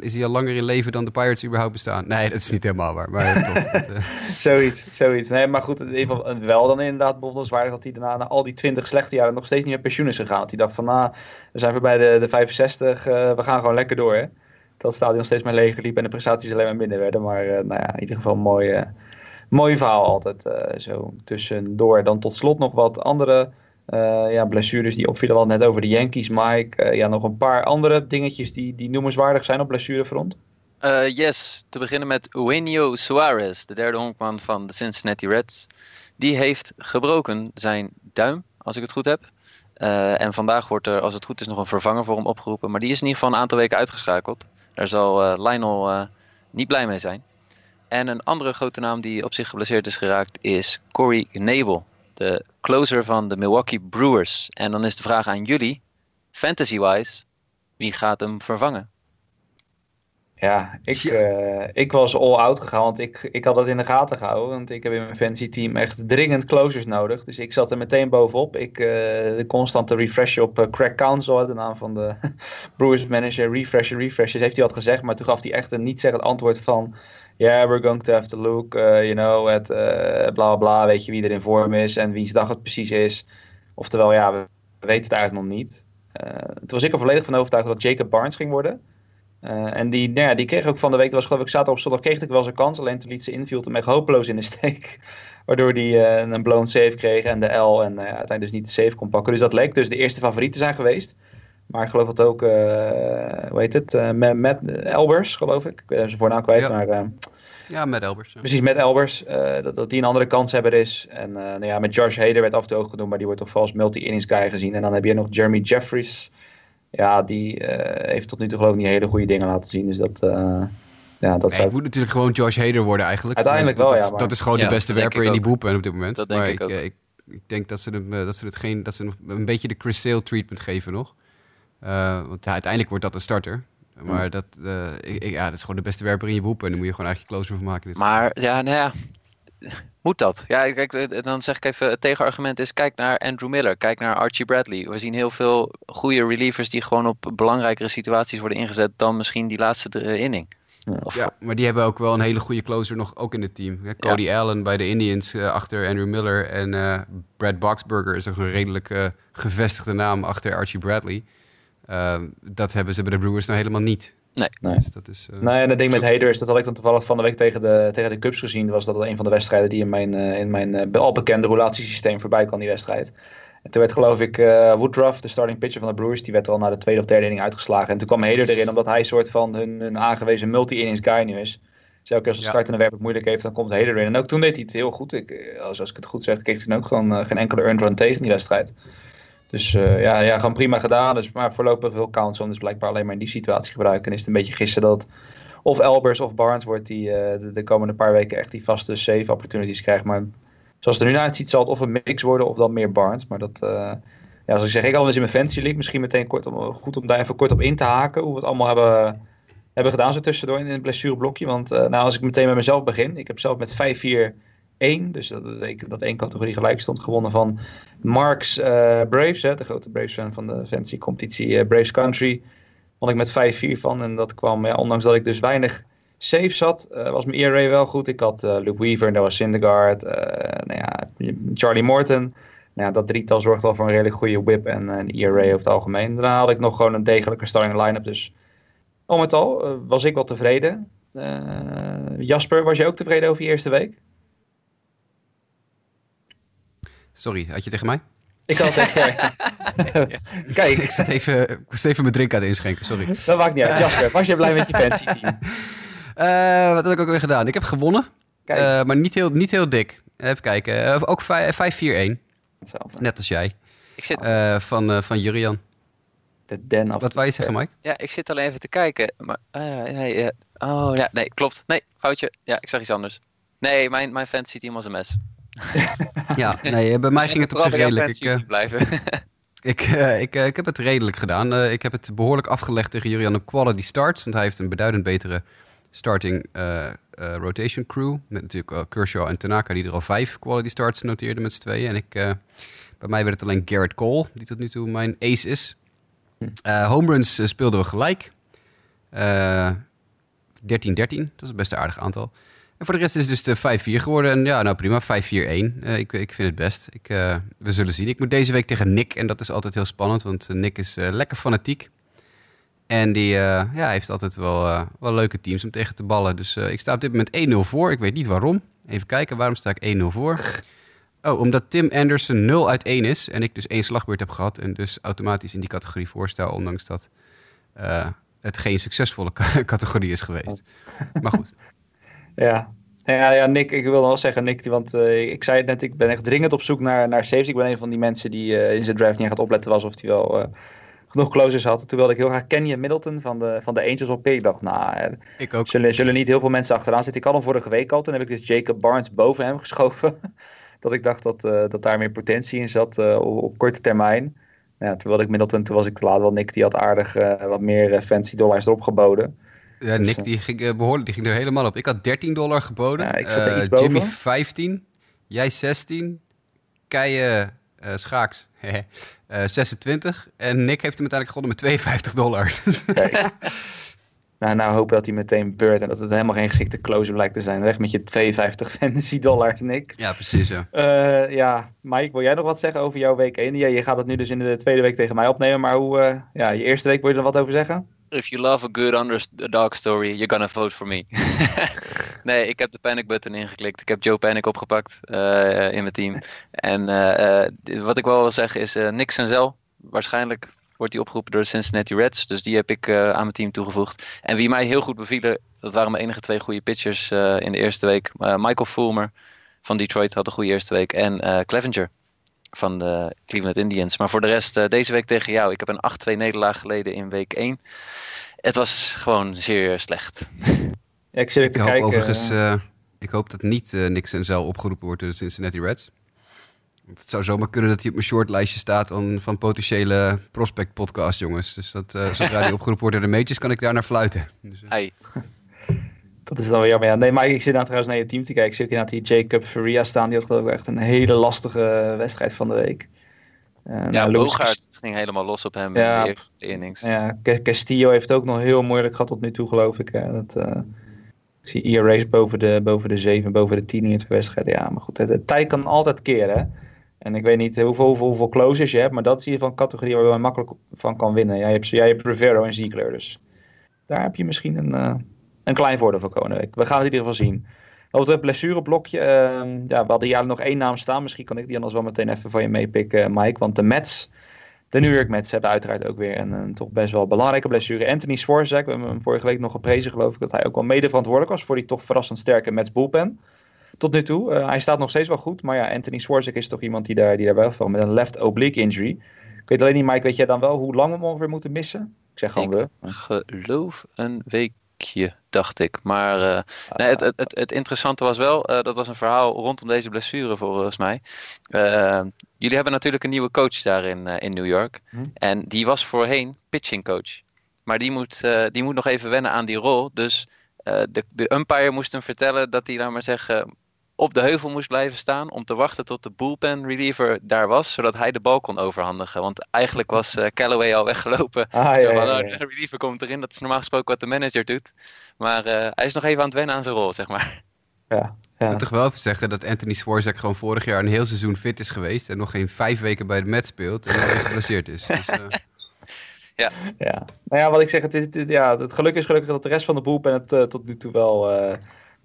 is hij al langer in leven dan de Pirates überhaupt bestaan. Nee, dat is niet helemaal waar. Maar toch. dat, eh, zoiets, zoiets. Nee, maar goed, in ieder geval wel dan inderdaad bewonderenswaardig dat hij daarna na al die 20 slechte jaren nog steeds niet met pensioen is gegaan. Hij dacht van, nou, we zijn voorbij de, de 65, eh, we gaan gewoon lekker door. Hè? Dat stadion steeds maar leger liep en de prestaties alleen maar minder werden. Maar eh, nou ja, in ieder geval een mooi, eh, mooi verhaal altijd eh, zo tussendoor. Dan tot slot nog wat andere eh, ja, blessures die opvielen. al net over de Yankees, Mike. Ja, nog een paar andere dingetjes die, die noemenswaardig zijn op blessurefront. Eh, yes, te beginnen met Eugenio Suarez, de derde honkman van de Cincinnati Reds. Die heeft gebroken zijn duim, als ik het goed heb. En vandaag wordt er, als het goed is, nog een vervanger voor hem opgeroepen. Maar die is in ieder geval een aantal weken uitgeschakeld. Daar zal eh, Lionel eh, niet blij mee zijn. En een andere grote naam die op zich geblesseerd is geraakt is Corey Knebel, de closer van de Milwaukee Brewers. En dan is de vraag aan jullie, fantasy-wise, wie gaat hem vervangen? Ja, ik, Tja. eh, ik was all out gegaan, want ik, ik had dat in de gaten gehouden. Want ik heb in mijn fantasy team echt dringend closers nodig. Dus ik zat er meteen bovenop. Ik, eh, de constante refresher op eh, Craig Counsell, de naam van de Brewers manager. Refresher, refresher, heeft hij wat gezegd. Maar toen gaf hij echt een niet-zeggend antwoord van... Yeah, we're going to have to look, you know, at bla bla, weet je wie er in vorm is en wiens dag het precies is. Oftewel, ja, we, we weten het eigenlijk nog niet. Toen was ik er volledig van overtuigd dat Jacob Barnes ging worden. Uh, en die, nou ja, die kreeg ook van de week, dat was geloof ik zaterdag of zondag, kreeg ik wel zijn kans. Alleen toen liet ze infield hem echt hopeloos in de steek. Waardoor hij uh, een blown save kreeg en de L en uh, uiteindelijk dus niet de save kon pakken. Dus dat leek dus de eerste favoriet te zijn geweest. Maar ik geloof dat ook, hoe heet het, Matt Elbers geloof ik. Ik ben zijn voornaam kwijt, Ja. maar... ja, met Elbers. ja. Precies, met Elbers. eh, dat, dat die een andere kanshebber is. En eh, nou ja, met Josh Hader werd af en toe ook genoemd, maar die wordt toch vooral als multi-innings guy gezien. En dan heb je nog Jeremy Jeffries. Ja, die eh, heeft tot nu toe geloof ik niet hele goede dingen laten zien. Dus dat, eh, ja, dat Nee, zou... het moet natuurlijk gewoon Josh Hader worden eigenlijk. Uiteindelijk dat, wel, dat, ja, maar- Dat is gewoon Ja, de beste werper in die boepen op dit moment. Dat denk maar ik ook. eh, ik, ik denk dat ze, hem, dat ze het geen, dat ze hem een beetje de Chris Sale treatment geven nog. Eh, want ja, uiteindelijk wordt dat een starter. Maar dat, eh, ik, ik- ja, dat is gewoon de beste werper in je boepen. En dan moet je gewoon eigenlijk closer van maken. dit Maar ja, nou ja, moet dat? Ja, kijk, dan zeg ik even, het tegenargument is, kijk naar Andrew Miller, kijk naar Archie Bradley. We zien heel veel goede relievers die gewoon op belangrijkere situaties worden ingezet dan misschien die laatste inning. Of, Ja, maar die hebben ook wel een hele goede closer nog ook in het team. Hè, Cody Allen bij de Indians eh, achter Andrew Miller. En eh, Brad Boxberger is ook een redelijk eh, gevestigde naam achter Archie Bradley. Eh, dat hebben ze bij de Brewers nou helemaal niet. Nee. Dus dat is... eh, Nee, en het ding met Hader is, dat had ik dan toevallig van de week tegen de, tegen de Cubs gezien. Was dat een van de wedstrijden die in mijn, eh, in mijn eh, al bekende relatiesysteem voorbij kwam, die wedstrijd. En toen werd geloof ik eh, Woodruff, de starting pitcher van de Brewers, die werd er al naar de tweede of derde inning uitgeslagen. En toen kwam Hader erin, omdat hij een soort van hun, hun aangewezen multi-innings guy nu is. Dus elke keer als een Ja. startende werp het moeilijk heeft, dan komt Hader erin. En ook toen deed hij het heel goed. Ik, als, als ik het goed zeg, kreeg hij toen ook gewoon geen enkele earned run tegen in die wedstrijd. Dus eh, ja, ja, gewoon prima gedaan. Dus, maar voorlopig wil Council dus blijkbaar alleen maar in die situatie gebruiken. En is het een beetje gissen dat of Elbers of Barnes wordt die eh, de, de komende paar weken echt die vaste save opportunities krijgt. Maar zoals het er nu uitziet, zal het of een mix worden of dan meer Barnes. Maar dat, eh, ja, zoals ik zeg, ik al eens in mijn fantasy league. Misschien meteen kort om, goed om daar even kort op in te haken. Hoe we het allemaal hebben, hebben gedaan zo tussendoor in het blessureblokje. Want nou, als ik meteen met mezelf begin. Ik heb zelf met 5-4 1, dus dat, dat, dat één categorie gelijk stond, gewonnen van Marks eh, Braves, hè, de grote Braves fan van de fantasy competitie eh, Braves Country. Won ik met 5-4 van en dat kwam, ja, ondanks dat ik dus weinig safe zat, eh, was mijn ERA wel goed. Ik had Luke Weaver en was Syndergaard, nou ja, Charlie Morton. Nou ja, dat drietal zorgt al voor een redelijk goede whip en een ERA over het algemeen. Daarna had ik nog gewoon een degelijke starting line-up, dus al met al was ik wel tevreden. Jasper, was je ook tevreden over je eerste week? Sorry, had je tegen mij? Ik had echt... ja. Kijk, ik zat even, ik was even mijn drink aan het inschenken, sorry. dat maakt niet uit. Jasper, was je blij met je fancy team? Eh, wat heb ik ook weer gedaan? Ik heb gewonnen, Kijk, eh, maar niet heel, niet heel dik. Even kijken, Eh, ook vij- 5-4-1, hetzelfde. net als jij, Ik zit, Eh, van, eh, van Jurian. De den af. Wat wou je zeggen, Mike? ja, ik zit alleen even te kijken. Maar, nee, oh, ja, nee, klopt. Nee, foutje. Ja, ik zag iets anders. Nee, mijn, mijn fantasy team was een mes. Ja, nee, bij mij ging het op zich redelijk. Ik, eh, blijven. Ik, eh, ik, eh, ik heb het redelijk gedaan. Ik heb het behoorlijk afgelegd tegen Julian op quality starts. Want hij heeft een beduidend betere starting rotation crew. Met natuurlijk Kershaw en Tanaka die er al vijf quality starts noteerden met z'n tweeën. En ik, bij mij werd het alleen Garrett Cole, die tot nu toe mijn ace is. Eh home runs speelden we gelijk. Eh 13-13, dat is het best een aardig aantal. Voor de rest is het dus de 5-4 geworden. En ja, nou prima, 5-4-1. Eh, ik, ik vind het best. Ik, eh, we zullen zien. Ik moet deze week tegen Nick. En dat is altijd heel spannend, want eh, Nick is lekker fanatiek. En die ja, heeft altijd wel, wel leuke teams om tegen te ballen. Dus ik sta op dit moment 1-0 voor. Ik weet niet waarom. Even kijken, waarom sta ik 1-0 voor? Oh, omdat Tim Anderson 0 uit 1 is. En ik dus één slagbeurt heb gehad. En dus automatisch in die categorie voor sta. Ondanks dat het geen succesvolle categorie is geweest. Maar goed. Ja. Ja, ja, Nick, ik wil nog wel zeggen, Nick, want eh, ik zei het net, ik ben echt dringend op zoek naar, naar saves. Ik ben een van die mensen die eh, in zijn draft niet gaat opletten was of hij wel eh, genoeg closers had. Toen wilde ik heel graag Kenyon Middleton van de, van de Angels op. Ik dacht, nou, Ik ook. zullen, zullen niet heel veel mensen achteraan zitten. Ik had hem vorige week al, toen heb ik dus Jacob Barnes boven hem geschoven. dat ik dacht dat, dat daar meer potentie in zat op, op korte termijn. Ja, toen wilde ik Middleton, toen was ik te laat, want Nick die had aardig wat meer fancy dollars erop geboden. Ja, Nick die ging, eh, behoorlijk, die ging er helemaal op. Ik had 13 dollar geboden. Ja, ik zat er Eh, iets boven. Jimmy 15. Jij 16. Keijen eh, Schaaks eh, 26. En Nick heeft hem uiteindelijk gewonnen met 52 dollar. Dus Kijk. nou, nou hopen dat hij meteen beurt en dat het helemaal geen geschikte closer blijkt te zijn. Weg met je 52 fantasy dollars, Nick. ja, precies. Ja. Eh, ja, Mike, wil jij nog wat zeggen over jouw week 1? Ja, je gaat het nu dus in de tweede week tegen mij opnemen, maar hoe, eh, ja, je eerste week, wil je er wat over zeggen? If you love a good underdog story, you're gonna vote for me. nee, ik heb de panic button ingeklikt. Ik heb Joe Panic opgepakt eh, in mijn team. En eh, eh, wat ik wel wil zeggen is uh, Nick Senzel. Waarschijnlijk wordt hij opgeroepen door de Cincinnati Reds. Dus die heb ik aan mijn team toegevoegd. En wie mij heel goed bevielen, dat waren mijn enige twee goede pitchers in de eerste week. Michael Fulmer van Detroit had een goede eerste week. En Clevenger van de Cleveland Indians. Maar voor de rest, uh, deze week tegen jou. Ik heb een 8-2 nederlaag geleden in week 1. Het was gewoon zeer slecht. Ja, ik zit ik te hoop kijken. overigens, uh, ik hoop dat niet uh, Nick Senzel opgeroepen wordt door de Cincinnati Reds. Want het zou zomaar kunnen dat hij op mijn shortlijstje staat on, van potentiële prospect podcast, jongens. Dus dat, uh, zodra hij opgeroepen wordt door de majors, kan ik daar naar fluiten. Dus, hey. Dat is dan wel jammer. Ja. Nee, maar ik zit nou trouwens naar je team te kijken. Ik zie ook inderdaad die Jacob Faria staan. Die had geloof ik echt een hele lastige wedstrijd van de week. Uh, ja, nou, Bogaert ging helemaal los op hem ja, in de innings. Ja, Castillo heeft ook nog heel moeilijk gehad tot nu toe, geloof ik. Hè. Dat, uh, ik zie ERA's boven de, boven de 7, boven de 10 in het wedstrijden. Ja, maar goed, het, het, tijd kan altijd keren. Hè. En ik weet niet hoeveel, hoeveel, hoeveel closers je hebt, maar dat zie je van categorie waar je makkelijk van kan winnen. Jij hebt, jij hebt Rivero en Ziegler, dus daar heb je misschien een, uh, een klein voordeel komende week. We gaan het in ieder geval zien. Over het blessureblokje, uh, ja, we hadden hier nog één naam staan. Misschien kan ik die anders wel meteen even van je meepikken, Mike. Want de Mets, de New York Mets, hebben uiteraard ook weer een, een toch best wel belangrijke blessure. Anthony Swarzak, we hebben hem vorige week nog geprezen, geloof ik, dat hij ook wel mede verantwoordelijk was voor die toch verrassend sterke Mets bullpen. Tot nu toe. Uh, hij staat nog steeds wel goed, maar ja, Anthony Swarzak is toch iemand die daar, die daar wel van met een left oblique injury. Ik weet alleen niet, Mike, weet jij dan wel hoe lang we hem ongeveer moeten missen? Ik zeg gewoon ik we. geloof een week dacht ik. Maar uh, nee, het, het, het, het, interessante was wel, uh, dat was een verhaal rondom deze blessure volgens mij. Uh, jullie hebben natuurlijk een nieuwe coach daar in, in New York. Hm. En die was voorheen pitching coach. Maar die moet, die moet nog even wennen aan die rol. Dus de, de umpire moest hem vertellen dat hij, laat maar zeggen, op de heuvel moest blijven staan om te wachten tot de bullpen reliever daar was, zodat hij de bal kon overhandigen. Want eigenlijk was uh, Callaway al weggelopen. Ah, Zo ja, van, ja, oh, ja. de reliever komt erin. Dat is normaal gesproken wat de manager doet. Maar uh, hij is nog even aan het wennen aan zijn rol, zeg maar. Ja, Ik moet toch wel even zeggen dat Anthony Swarzak gewoon vorig jaar een heel seizoen fit is geweest. En nog geen vijf weken bij de Mets speelt en alweer geblesseerd is. Dus, uh... ja. ja. Nou ja, wat ik zeg, het, is, het, ja, het geluk is gelukkig dat de rest van de boelpen het uh, tot nu toe wel, uh,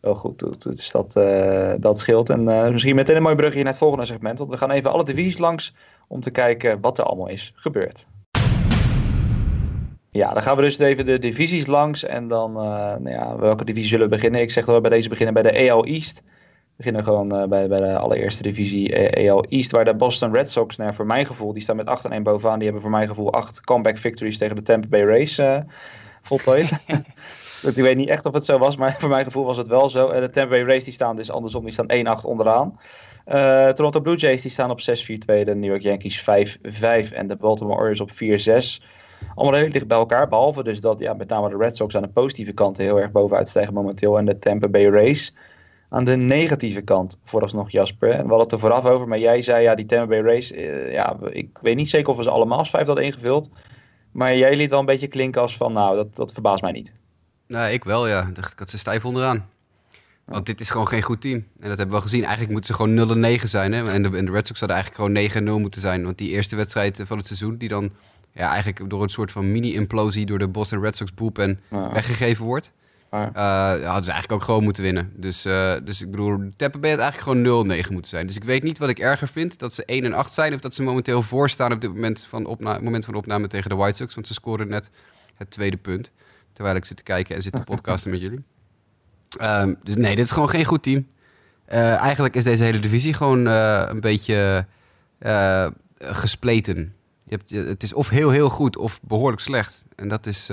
wel goed. Dus dat, uh, dat scheelt. En misschien meteen een mooi brugje naar het volgende segment. Want we gaan even alle divisies langs om te kijken wat er allemaal is gebeurd. Ja, dan gaan we dus even de divisies langs. En dan, uh, nou ja, welke divisie zullen we beginnen? Ik zeg dat we bij deze beginnen bij de AL East. We beginnen gewoon bij, bij de allereerste divisie AL East. Waar de Boston Red Sox, nou, voor mijn gevoel, die staan met 8 en 1 bovenaan. Die hebben voor mijn gevoel 8 comeback victories tegen de Tampa Bay Rays voltooid. ik weet niet echt of het zo was, maar voor mijn gevoel was het wel zo. En de Tampa Bay Rays die staan dus andersom, die staan 1-8 onderaan. Uh, Toronto Blue Jays die staan op 6-4-2, de New York Yankees 5-5 en de Baltimore Orioles op 4-6 allemaal heel dicht bij elkaar. Behalve dus dat ja, met name de Red Sox aan de positieve kant heel erg bovenuit stijgen momenteel. En de Tampa Bay Rays aan de negatieve kant vooralsnog Jasper. We hadden het er vooraf over, maar jij zei ja, die Tampa Bay Rays, uh, ja, ik weet niet zeker of we ze allemaal als vijf hadden ingevuld. Maar jij liet wel een beetje klinken als van, nou, dat, dat verbaast mij niet. Nou, ik wel, ja. Ik had ze stijf onderaan. Want dit is gewoon geen goed team. En dat hebben we al gezien. Eigenlijk moeten ze gewoon 0-9 zijn. Hè? En, de, en de Red Sox zouden eigenlijk gewoon 9-0 moeten zijn. Want die eerste wedstrijd van het seizoen, die dan ja, eigenlijk door een soort van mini-implosie door de Boston Red Sox bullpen ja. weggegeven wordt. Ja. Uh, hadden ze eigenlijk ook gewoon moeten winnen. Dus, uh, dus ik bedoel, Tampa Bay had eigenlijk gewoon 0-9 moeten zijn. Dus ik weet niet wat ik erger vind, dat ze 1 en 8 zijn... of dat ze momenteel voorstaan op dit moment van, moment van opname tegen de White Sox. Want ze scoren net het tweede punt. Terwijl ik zit te kijken en zit te podcasten met jullie. Um, dus nee, dit is gewoon geen goed team. Uh, eigenlijk is deze hele divisie gewoon een beetje gespleten. Je hebt, het is of heel, heel goed of behoorlijk slecht. En dat is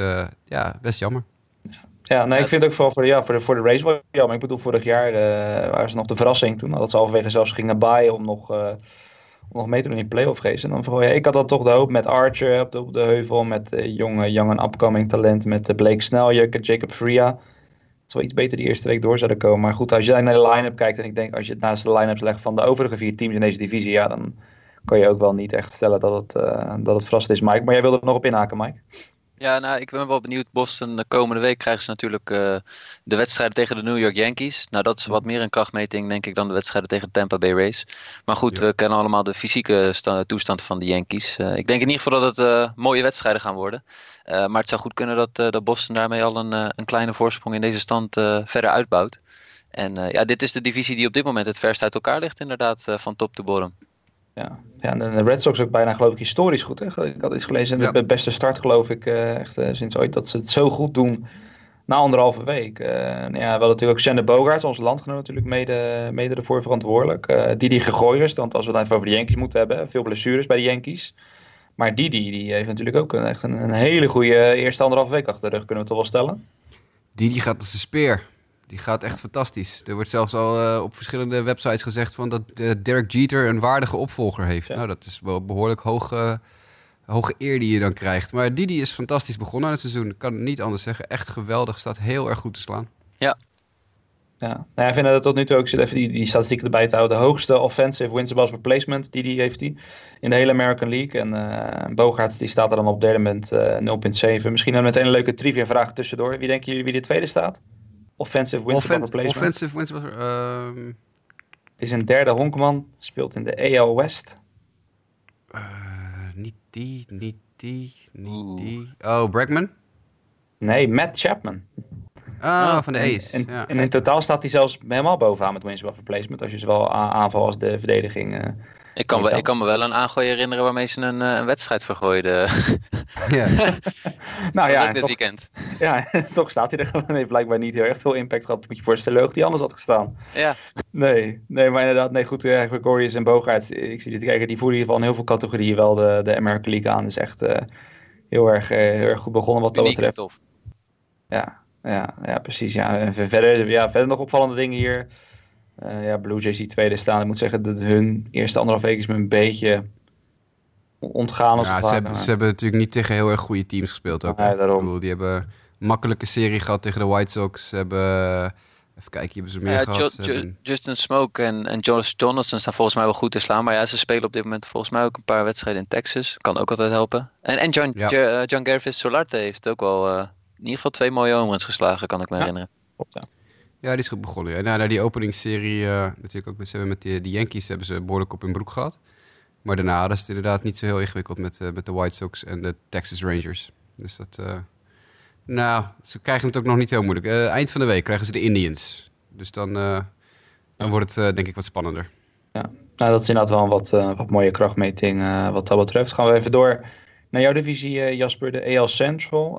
ja, best jammer. Ja, nee, ik vind het ook vooral voor de, ja, voor de, voor de race wel jammer. Ik bedoel, vorig jaar uh, waren ze nog de verrassing toen. Dat ze halverwege zelfs gingen baaien om nog, uh, om nog mee te doen in playoff race. En dan vooral, ja, ik had dan toch de hoop met Archer op de, op de heuvel. Met uh, jonge, young en upcoming talent. Met Blake Snell, Jacob Fria. Het zou iets beter die eerste week door zouden komen. Maar goed, als je naar de line-up kijkt. En ik denk, als je het naast de line-ups legt van de overige vier teams in deze divisie. Ja, dan kan je ook wel niet echt stellen dat het, dat het verrassend is, Mike. Maar jij wilde er nog op inhaken, Mike? Ja, nou, ik ben wel benieuwd. Boston, de komende week krijgen ze natuurlijk uh, de wedstrijden tegen de New York Yankees. Nou, dat is wat meer een krachtmeting, denk ik, dan de wedstrijden tegen de Tampa Bay Rays. Maar goed, ja. we kennen allemaal de fysieke toestand van de Yankees. Uh, ik denk in ieder geval dat het mooie wedstrijden gaan worden. maar het zou goed kunnen dat, dat Boston daarmee al een, een kleine voorsprong in deze stand verder uitbouwt. En ja, dit is de divisie die op dit moment het verst uit elkaar ligt, inderdaad, van top to bottom. Ja. ja, en de Red Sox ook bijna geloof ik historisch goed. Hè? Ik had iets gelezen, ja. de beste start geloof ik uh, echt uh, sinds ooit dat ze het zo goed doen na anderhalve week. Uh, ja, we hadden natuurlijk ook Sander Bogaerts, onze landgenoot natuurlijk mede, mede ervoor verantwoordelijk. Didi Gegooiers, want als we het even over de Yankees moeten hebben, veel blessures bij de Yankees. Maar Didi, die heeft natuurlijk ook een, echt een, een hele goede eerste anderhalve week achter de rug, kunnen we toch wel stellen. Didi gaat als een speer. Die gaat echt fantastisch. Er wordt zelfs al uh, op verschillende websites gezegd van dat uh, Derek Jeter een waardige opvolger heeft. Ja. Nou, dat is wel behoorlijk hoge, hoge eer die je dan krijgt. Maar Didi is fantastisch begonnen aan het seizoen. Ik kan het niet anders zeggen. Echt geweldig. Staat heel erg goed te slaan. Ja. Ja, nou, ik vind dat tot nu toe ook, zit even die, die statistieken erbij te houden. De hoogste offensive wins above replacement, die die heeft hij in de hele American League. En uh, Bogaerts die staat er dan op derde moment uh, 0,7. Misschien dan meteen een leuke trivia vraag tussendoor. Wie denken jullie wie de tweede staat? Offensive wins Offen replacement. Offensive wins. Uh... Het is een derde honkman, speelt in de AL West. Uh, niet die, niet die, niet Oeh. die. Oh, Bregman? Nee, Matt Chapman. Ah, oh, van de Ace. En, ja. en, in totaal staat hij zelfs helemaal bovenaan met wins above replacement. Als je zowel aanval als de verdediging... Uh, ik kan, wel, ik kan me wel een aangooi herinneren waarmee ze een, een wedstrijd vergooiden. Ja. nou ja, dit toch, weekend. Ja, toch staat hij er gewoon. Hij heeft blijkbaar niet heel erg veel impact gehad. Moet je voorstellen, ook die anders had gestaan. Ja. Nee, nee maar inderdaad, nee, goed. Uh, Gregorius en Bogaerts, ik zie dit kijken. Die voeren in ieder geval in heel veel categorieën wel de, de American League aan. Dus echt uh, heel, erg, uh, heel erg goed begonnen wat dat betreft. Tof. Ja, ja, ja, precies. Ja. En verder, ja, verder nog opvallende dingen hier. Uh, ja, Blue Jays die tweede staan. Ik moet zeggen dat hun eerste anderhalf week is me een beetje ontgaan. Als ja, ze hebben, ze hebben natuurlijk niet tegen heel erg goede teams gespeeld ook. Ja, daarom. Bedoel, die hebben een makkelijke serie gehad tegen de White Sox. Ze hebben... Even kijken, hebben ze meer ja, gehad. Jo Ze Jo hebben- Justin Smoke en, en Jonas Donaldson staan volgens mij wel goed te slaan. Maar ja, ze spelen op dit moment volgens mij ook een paar wedstrijden in Texas. Kan ook altijd helpen. En, en John, Ja. Eh, John Gervis Solarte heeft ook wel eh, in ieder geval twee mooie home runs geslagen, kan ik me Ja. herinneren. Ja. Ja, die is goed begonnen. Ja. Nou, na die openingsserie, eh, natuurlijk ook met, ze met de, Yankees hebben ze behoorlijk op hun broek gehad. Maar daarna is het inderdaad niet zo heel ingewikkeld met, eh, met de White Sox en de Texas Rangers. Dus dat, eh, nou, ze krijgen het ook nog niet heel moeilijk. Eind van de week krijgen ze de Indians. Dus dan, dan wordt het denk ik wat spannender. Nou, dat is inderdaad wel een wat, uh, wat mooie krachtmeting uh, wat dat betreft. Gaan we even door naar jouw divisie, uh, Jasper, de AL Central.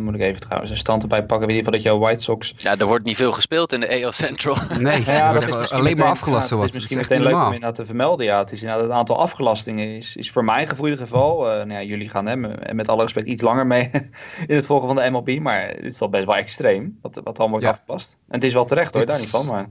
moet ik even trouwens een stand erbij pakken. Weet je dat jouw White Sox... Ja, er wordt niet veel gespeeld in de AL Central. Nee, ja, dat is alleen maar afgelast. Ja, het is misschien meteen leuk om inderdaad te vermelden. Ja, het is inderdaad het aantal afgelastingen is, is voor mijn gevoel in ieder geval... nou ja, jullie gaan hè, met alle respect iets langer mee in het volgen van de MLB. Maar het is al best wel extreem wat, wat allemaal wordt ja. afgelast. En het is wel terecht hoor, daar niet van. Maar...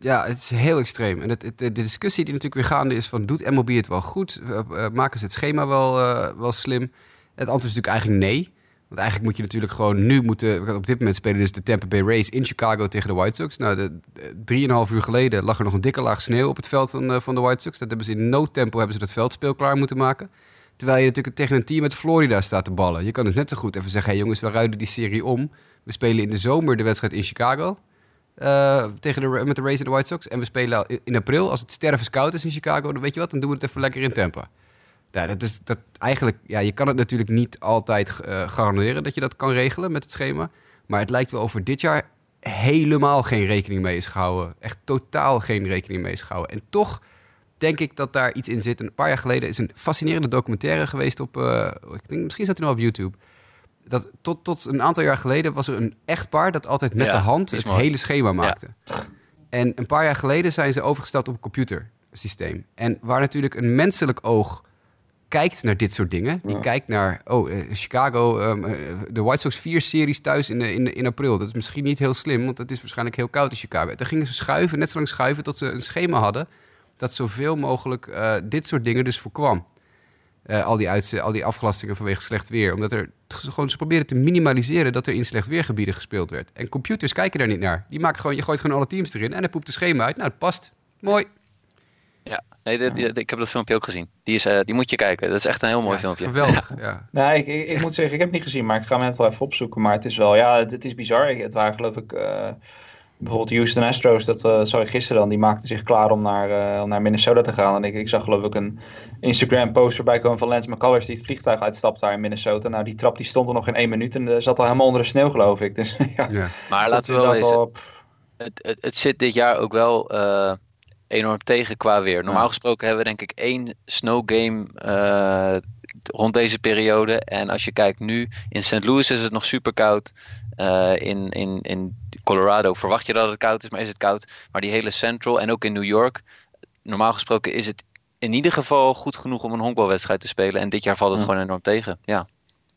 Ja, het is heel extreem. En het, de discussie die natuurlijk weer gaande is van... doet MLB het wel goed? Uh, maken ze het schema wel, uh, wel slim? Het antwoord is natuurlijk eigenlijk nee. Want eigenlijk moet je natuurlijk gewoon nu moeten... Op dit moment spelen dus de Tampa Bay Rays in Chicago tegen de White Sox. Nou, de, drieënhalf uur geleden lag er nog een dikke laag sneeuw op het veld van, van de White Sox. Dat hebben ze in no tempo hebben ze dat veldspeel klaar moeten maken. Terwijl je natuurlijk tegen een team met Florida staat te ballen. Je kan dus net zo goed even zeggen... Hey jongens, we ruiden die serie om. We spelen in de zomer de wedstrijd in Chicago... Uh, tegen de, met de Rays en de White Sox. En we spelen in april, als het stervenskoud is in Chicago, dan weet je wat, dan doen we het even lekker in. Ja, dat is dat eigenlijk, ja, je kan het natuurlijk niet altijd uh, garanderen dat je dat kan regelen met het schema. Maar het lijkt wel over dit jaar helemaal geen rekening mee is gehouden. Echt totaal geen rekening mee is gehouden. En toch denk ik dat daar iets in zit. Een paar jaar geleden is een fascinerende documentaire geweest op, uh, ik denk, misschien staat hij nog op YouTube dat tot, tot een aantal jaar geleden was er een echtpaar dat altijd met de hand het hele schema maakte. En een paar jaar geleden zijn ze overgestapt op een computersysteem. En waar natuurlijk een menselijk oog kijkt naar dit soort dingen. Die kijkt naar, oh, uh, Chicago, um, uh, de White Sox vier series thuis in, in, in april. Dat is misschien niet heel slim, want het is waarschijnlijk heel koud in Chicago. Toen gingen ze schuiven, net zo lang schuiven, tot ze een schema hadden... dat zoveel mogelijk uh, dit soort dingen dus voorkwam. Al, die uit, al die afgelastingen vanwege slecht weer. Omdat er gewoon, ze proberen te minimaliseren dat er in slecht weergebieden gespeeld werd. En computers kijken daar niet naar. Die maken gewoon, je gooit gewoon alle teams erin en dan poept de schema uit. Nou, het past. Mooi. Ja, nee, dit, ik heb dat filmpje ook gezien. Die, is, uh, die moet je kijken. Dat is echt een heel mooi ja, filmpje. Geweldig, ja. ja. ik, ik, ik moet zeggen, ik heb het niet gezien, maar ik ga hem net wel even opzoeken. Maar het is wel, ja, het, het is bizar. Het waren geloof ik... Uh, bijvoorbeeld Houston Astros, dat uh, zag ik gisteren dan, die maakten zich klaar om naar, uh, om naar Minnesota te gaan. En ik, ik zag geloof ik een Instagram post erbij komen van Lance McCullers die het vliegtuig uitstapt daar in Minnesota. Nou, die trap die stond er nog in één minuut en uh, zat al helemaal onder de sneeuw geloof ik. Dus, ja, ja. Maar laten we wel al... het, het, het, zit dit jaar ook wel enorm tegen qua weer. Normaal ja. gesproken hebben we denk ik één snow game rond deze periode. En als je kijkt nu, in St. Louis is het nog super koud. in, in, in Colorado verwacht je dat het koud is, maar is het koud. Maar die hele Central en ook in New York, normaal gesproken is het in ieder geval goed genoeg om een honkbalwedstrijd te spelen. En dit jaar valt het ja. gewoon enorm tegen. Ja.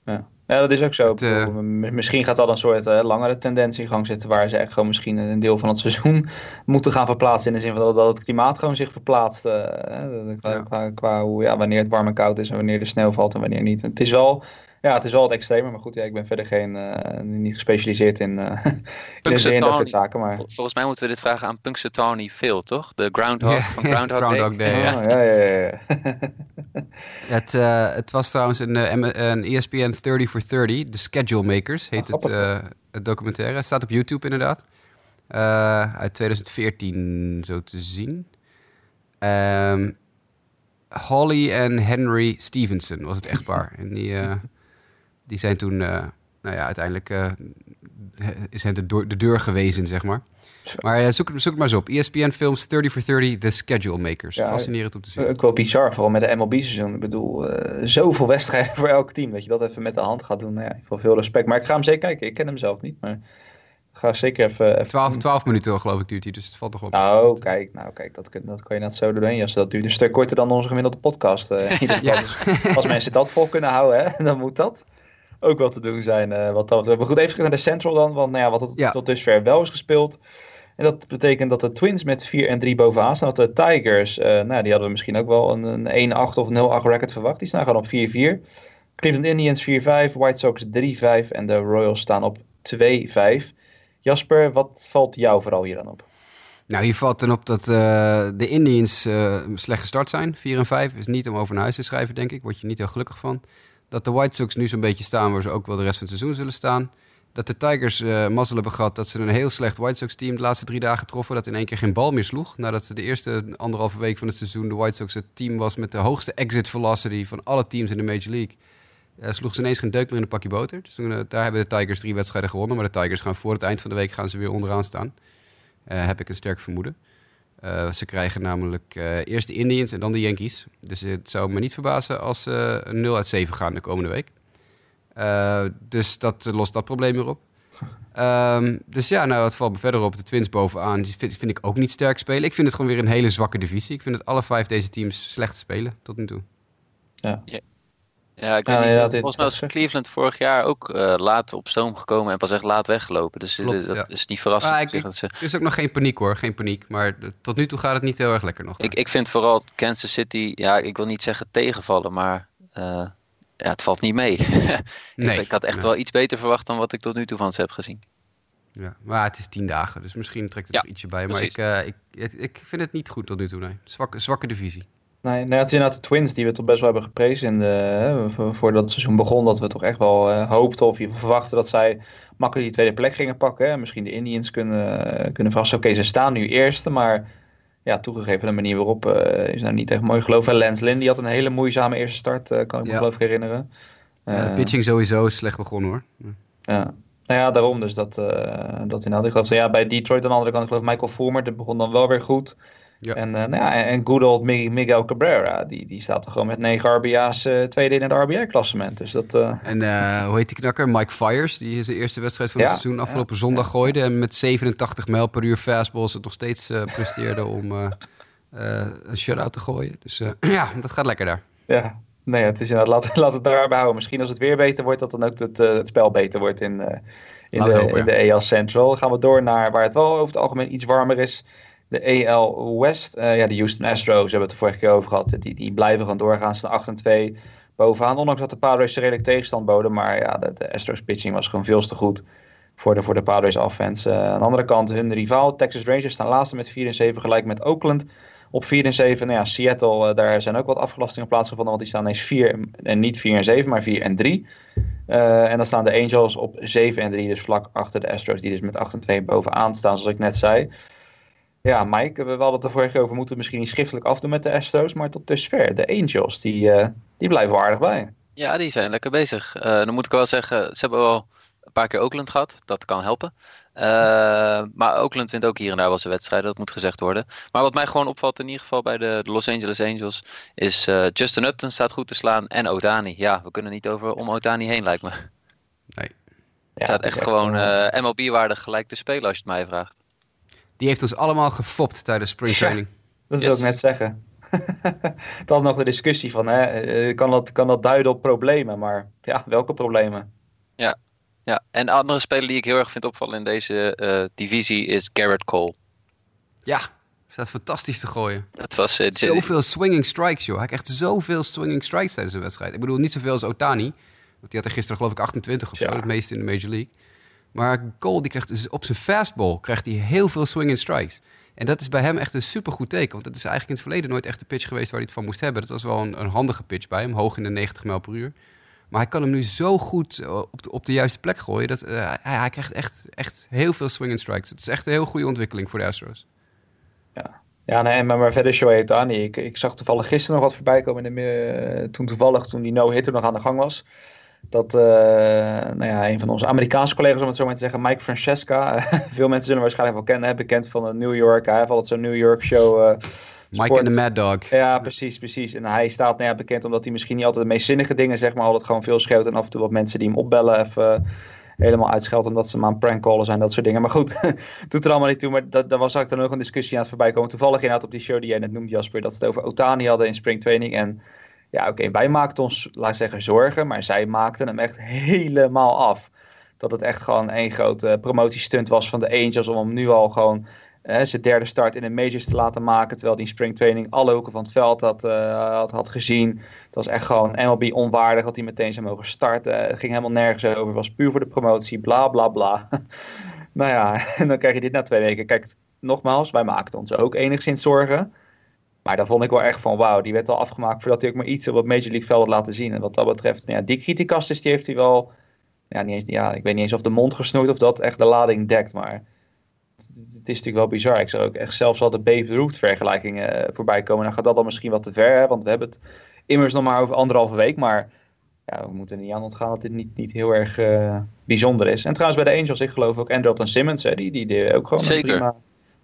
ja. Ja, dat is ook zo. Het, uh... Misschien gaat dat een soort uh, langere tendentie in gang zetten, waar ze echt gewoon misschien een deel van het seizoen moeten gaan verplaatsen. In de zin van dat, het klimaat gewoon zich verplaatst. Uh, qua, ja. Qua, qua, hoe, ja, wanneer het warm en koud is en wanneer de sneeuw valt en wanneer niet. Het is wel ja, het is wel het extreme, maar goed, ja, ik ben verder geen, uh, niet gespecialiseerd in, uh, in, in dat soort zaken. Maar... Volgens mij moeten we dit vragen aan Punxsutawney Phil, toch? De Groundhog yeah, van Groundhog, Groundhog Day. Day. Oh, ja, ja, ja. ja. het, uh, het was trouwens een, een ESPN 30 for 30, The Schedule Makers heet oh, het, het documentaire. Het staat op YouTube inderdaad. uit 2014 zo te zien. Um, Holly en Henry Stevenson was het echtpaar. en die die zijn toen, uh, nou ja, uiteindelijk uh, is hen de, de deur gewezen, zeg maar. Maar uh, zoek, zoek het maar eens op. ESPN Films 30 for 30, The Schedule Makers. Ja, Fascinerend om te zien. Ook wel bizar, vooral met de MLB-seizoen. Ik bedoel, zoveel wedstrijden voor elk team. Dat je dat even met de hand gaat doen. Nou ja, ik veel respect. Maar ik ga hem zeker kijken. Ik ken hem zelf niet, maar ga zeker even... even 12, 12 minuten geloof ik duurt hij, dus het valt toch op. Nou, kijk, nou, kijk dat, dat kan je net zo doorheen. Als dat duurt een stuk korter dan onze gemiddelde podcast. Uh, ja. dus als mensen dat vol kunnen houden, hè, dan moet dat ook wel te doen zijn. Uh, wat dat, maar goed, even terug naar de Central dan. Want nou ja, wat het, ja. tot dusver wel is gespeeld. En dat betekent dat de Twins met 4 en 3 bovenaan staan. Dat de Tigers, uh, nou, die hadden we misschien ook wel een, een 1-8 of een 0-8 record verwacht. Die staan gewoon op 4-4. Cleveland Indians 4-5, White Sox 3-5 en de Royals staan op 2-5. Jasper, wat valt jou vooral hier dan op? Nou, hier valt dan op dat uh, de Indians uh, slecht gestart zijn. 4 en 5 is niet om over naar huis te schrijven, denk ik. Word je niet heel gelukkig van dat de White Sox nu zo'n beetje staan waar ze ook wel de rest van het seizoen zullen staan. Dat de Tigers uh, mazzel hebben gehad dat ze een heel slecht White Sox team de laatste drie dagen troffen. Dat in één keer geen bal meer sloeg. Nadat ze de eerste anderhalve week van het seizoen de White Sox het team was met de hoogste exit velocity van alle teams in de Major League. Uh, sloeg ze ineens geen deuk meer in een pakje boter. Dus uh, daar hebben de Tigers drie wedstrijden gewonnen. Maar de Tigers gaan voor het eind van de week gaan ze weer onderaan staan. heb ik een sterk vermoeden. Eh, ze krijgen namelijk eh, eerst de Indians en dan de Yankees. Dus het zou me niet verbazen als ze een 0 uit 7 gaan de komende week. Eh, dus dat lost dat probleem weer op. Ehm, dus ja, nou, het valt me verder op. De Twins bovenaan die vind, vind ik ook niet sterk spelen. Ik vind het gewoon weer een hele zwakke divisie. Ik vind dat alle vijf deze teams slecht spelen tot nu toe. Ja, ik Ja, weet nee, niet. ja, dit volgens mij was Cleveland vorig jaar ook eh, laat op stoom gekomen en pas echt laat weggelopen. Dus eh, Klopt, dat ja. is niet verrassend. Ah, ik- dat ze... Er is ook nog geen paniek hoor, geen paniek. Maar de- tot nu toe gaat het niet heel erg lekker nog. ik, ik vind vooral Kansas City, ja, ik wil niet zeggen tegenvallen, maar eh, ja, het valt niet mee. ik, Nee, ik had echt nee. wel iets beter verwacht dan wat ik tot nu toe van ze heb gezien. Ja, maar het is tien dagen, dus misschien trekt het Ja, er ietsje bij. Maar ik, eh, ik, het- ik vind het niet goed tot nu toe, nee. Zwakke, zwakke divisie. Nee, nou, het is inderdaad de Twins die we toch best wel hebben geprezen in de, voor- voordat het seizoen begon. Dat we toch echt wel eh, hoopten of verwachten dat zij makkelijk die tweede plek gingen pakken. Hè. Misschien de Indians kunnen, kunnen verrassen. Oké, ze staan nu eerste, maar ja, toegegeven de manier waarop eh, is nou niet echt mooi geloof. Lance Lynn die had een hele moeizame eerste start, eh, kan ik me Ja. geloof ik herinneren. Ja, de Eh, pitching sowieso is slecht begonnen hoor. Ja. Nou ja, daarom dus dat, eh dat inderdaad. Ik geloof, ja, bij Detroit aan de andere kant, ik geloof Michael Fulmer, dat begon dan wel weer goed. Ja. En, eh, nou ja, en good old Mi- Miguel Cabrera, die, die staat er gewoon met 9 RBA's eh, tweede in het RBI-klassement. Dus dat, eh, En hoe heet die knakker? Mike Fires, die zijn eerste wedstrijd van het seizoen afgelopen zondag gooide. En met 87 mijl per uur fastballs het nog steeds presteerde om een shutout te gooien. Dus ja, dat gaat lekker daar. ja, nee, het is inderdaad, laten laat het daarbij houden. Misschien als het weer beter wordt, dat dan ook het, het spel beter wordt in, eh, in, de, hopen, in de AL Central. Dan gaan we door naar waar het wel over het algemeen iets warmer is. De AL West. Eh, ja, de Houston Astros hebben het de vorige keer over gehad. Die, die blijven gaan doorgaan. Ze staan 8 en 2 bovenaan. Ondanks dat de Padres ze redelijk tegenstand boden. Maar ja, de, Astros pitching was gewoon veel te goed voor de, voor de Padres offense. Eh, aan de andere kant, hun rivaal Texas Rangers staan laatste met 4 en 7. Gelijk met Oakland op 4 en 7. Nou ja, Seattle, eh, daar zijn ook wat afgelastingen plaatsgevonden. Want die staan ineens 4 en niet 4 en 7, maar 4 en 3. Eh, en dan staan de Angels op 7 en 3, dus vlak achter de Astros, die dus met 8 en 2 bovenaan staan, zoals ik net zei. Ja, Mike, we hadden het er vorige keer over, moeten misschien niet schriftelijk afdoen met de Astros, maar tot dusver, de Angels, die, eh, die blijven aardig bij. Ja, die zijn lekker bezig. Eh, dan moet ik wel zeggen, ze hebben wel een paar keer Oakland gehad. Dat kan helpen. Eh, maar Oakland wint ook hier en daar wel zijn wedstrijden. Dat moet gezegd worden. Maar wat mij gewoon opvalt in ieder geval bij de, Los Angeles Angels... is eh, Justin Upton staat goed te slaan en Otani. Ja, we kunnen niet over om Otani heen lijkt me. Ja, Het staat het is echt gewoon MLB-waardig gelijk te spelen als je het mij vraagt. Die heeft ons allemaal gefopt tijdens springtraining. Dat wil ik net zeggen. Het had nog de discussie van, hè, eh, kan, dat, kan dat duiden op problemen? Maar ja, welke problemen? Ja, en de andere speler die ik heel erg vind opvallen in deze eh, divisie is Garrett Cole. Ja, staat fantastisch te gooien. Dat was... eh, Zoveel swinging strikes, joh. Hij krijgt zoveel swinging strikes tijdens een wedstrijd. Ik bedoel, niet zoveel als Otani. Want die had er gisteren geloof ik 28 of zo. Ja. Het meeste in de Major League. Maar Cole, die krijgt dus op zijn fastball krijgt hij heel veel swinging strikes. En dat is bij hem echt een supergoed teken. Want dat is eigenlijk in het verleden nooit echt de pitch geweest waar hij het van moest hebben. Dat was wel een, een handige pitch bij hem, hoog in de 90 mijl per uur. Maar hij kan hem nu zo goed eh, op de, op de juiste plek gooien. Dat, eh, hij, krijgt echt, echt heel veel swinging strikes. Het is echt een heel goede ontwikkeling voor de Astros. Ja, nee, maar, verder Shohei Otani. Ik, ik zag toevallig gisteren nog wat voorbij komen. In de, eh, toen toevallig, toen die no-hitter nog aan de gang was. Dat eh, nou ja, een van onze Amerikaanse collega's, om het zo maar te zeggen, Mike Francesca. veel mensen zullen waarschijnlijk wel kennen. Hè, bekend van de New York. Hij heeft altijd zo'n New York show. eh, Mike en de Mad Dog. Ja, precies, precies. En hij staat nou ja, bekend omdat hij misschien niet altijd de meest zinnige dingen zegt, maar altijd gewoon veel schreeuwt. En af en toe wat mensen die hem opbellen even eh, helemaal uitscheldt omdat ze hem aan prankcallen zijn, dat soort dingen. Maar goed, doet er allemaal niet toe. Maar dat, daar was eigenlijk dan ook een discussie aan het voorbij komen. Toevallig inderdaad op die show die jij net noemde, Jasper, dat ze het over Otani hadden in springtraining. En ja, oké, wij maakten ons, laat zeggen, zorgen, maar zij maakten hem echt helemaal af. Dat het echt gewoon één grote promotiestunt was van de Angels om hem nu al gewoon eh, zijn derde start in de majors te laten maken. Terwijl in springtraining alle hoeken van het veld had, eh, had, had gezien. Het was echt gewoon MLB onwaardig dat hij meteen zou mogen starten. Het ging helemaal nergens over. Het was puur voor de promotie. Bla bla bla. nou ja, en dan krijg je dit na twee weken. Kijk, nogmaals, wij maakten ons ook enigszins zorgen. Maar dan vond ik wel echt van wauw, die werd al afgemaakt voordat hij ook maar iets op het Major League veld had laten zien. En wat dat betreft, nou ja, die criticastis die heeft hij wel, ja, niet eens, ja, ik weet niet eens of de mond gesnoerd of dat echt de lading dekt. Maar het, is natuurlijk wel bizar. Ik zou ook echt zelfs al de Babe Ruth vergelijkingen eh, voorbij komen. Dan gaat dat dan misschien wat te ver, hè? want we hebben het immers nog maar over anderhalve week. Maar ja, we moeten er niet aan ontgaan dat dit niet, niet heel erg eh, bijzonder is. En trouwens bij de Angels, ik geloof ook Andrelton Simmons, hè, die, die deed ook gewoon Zeker. prima,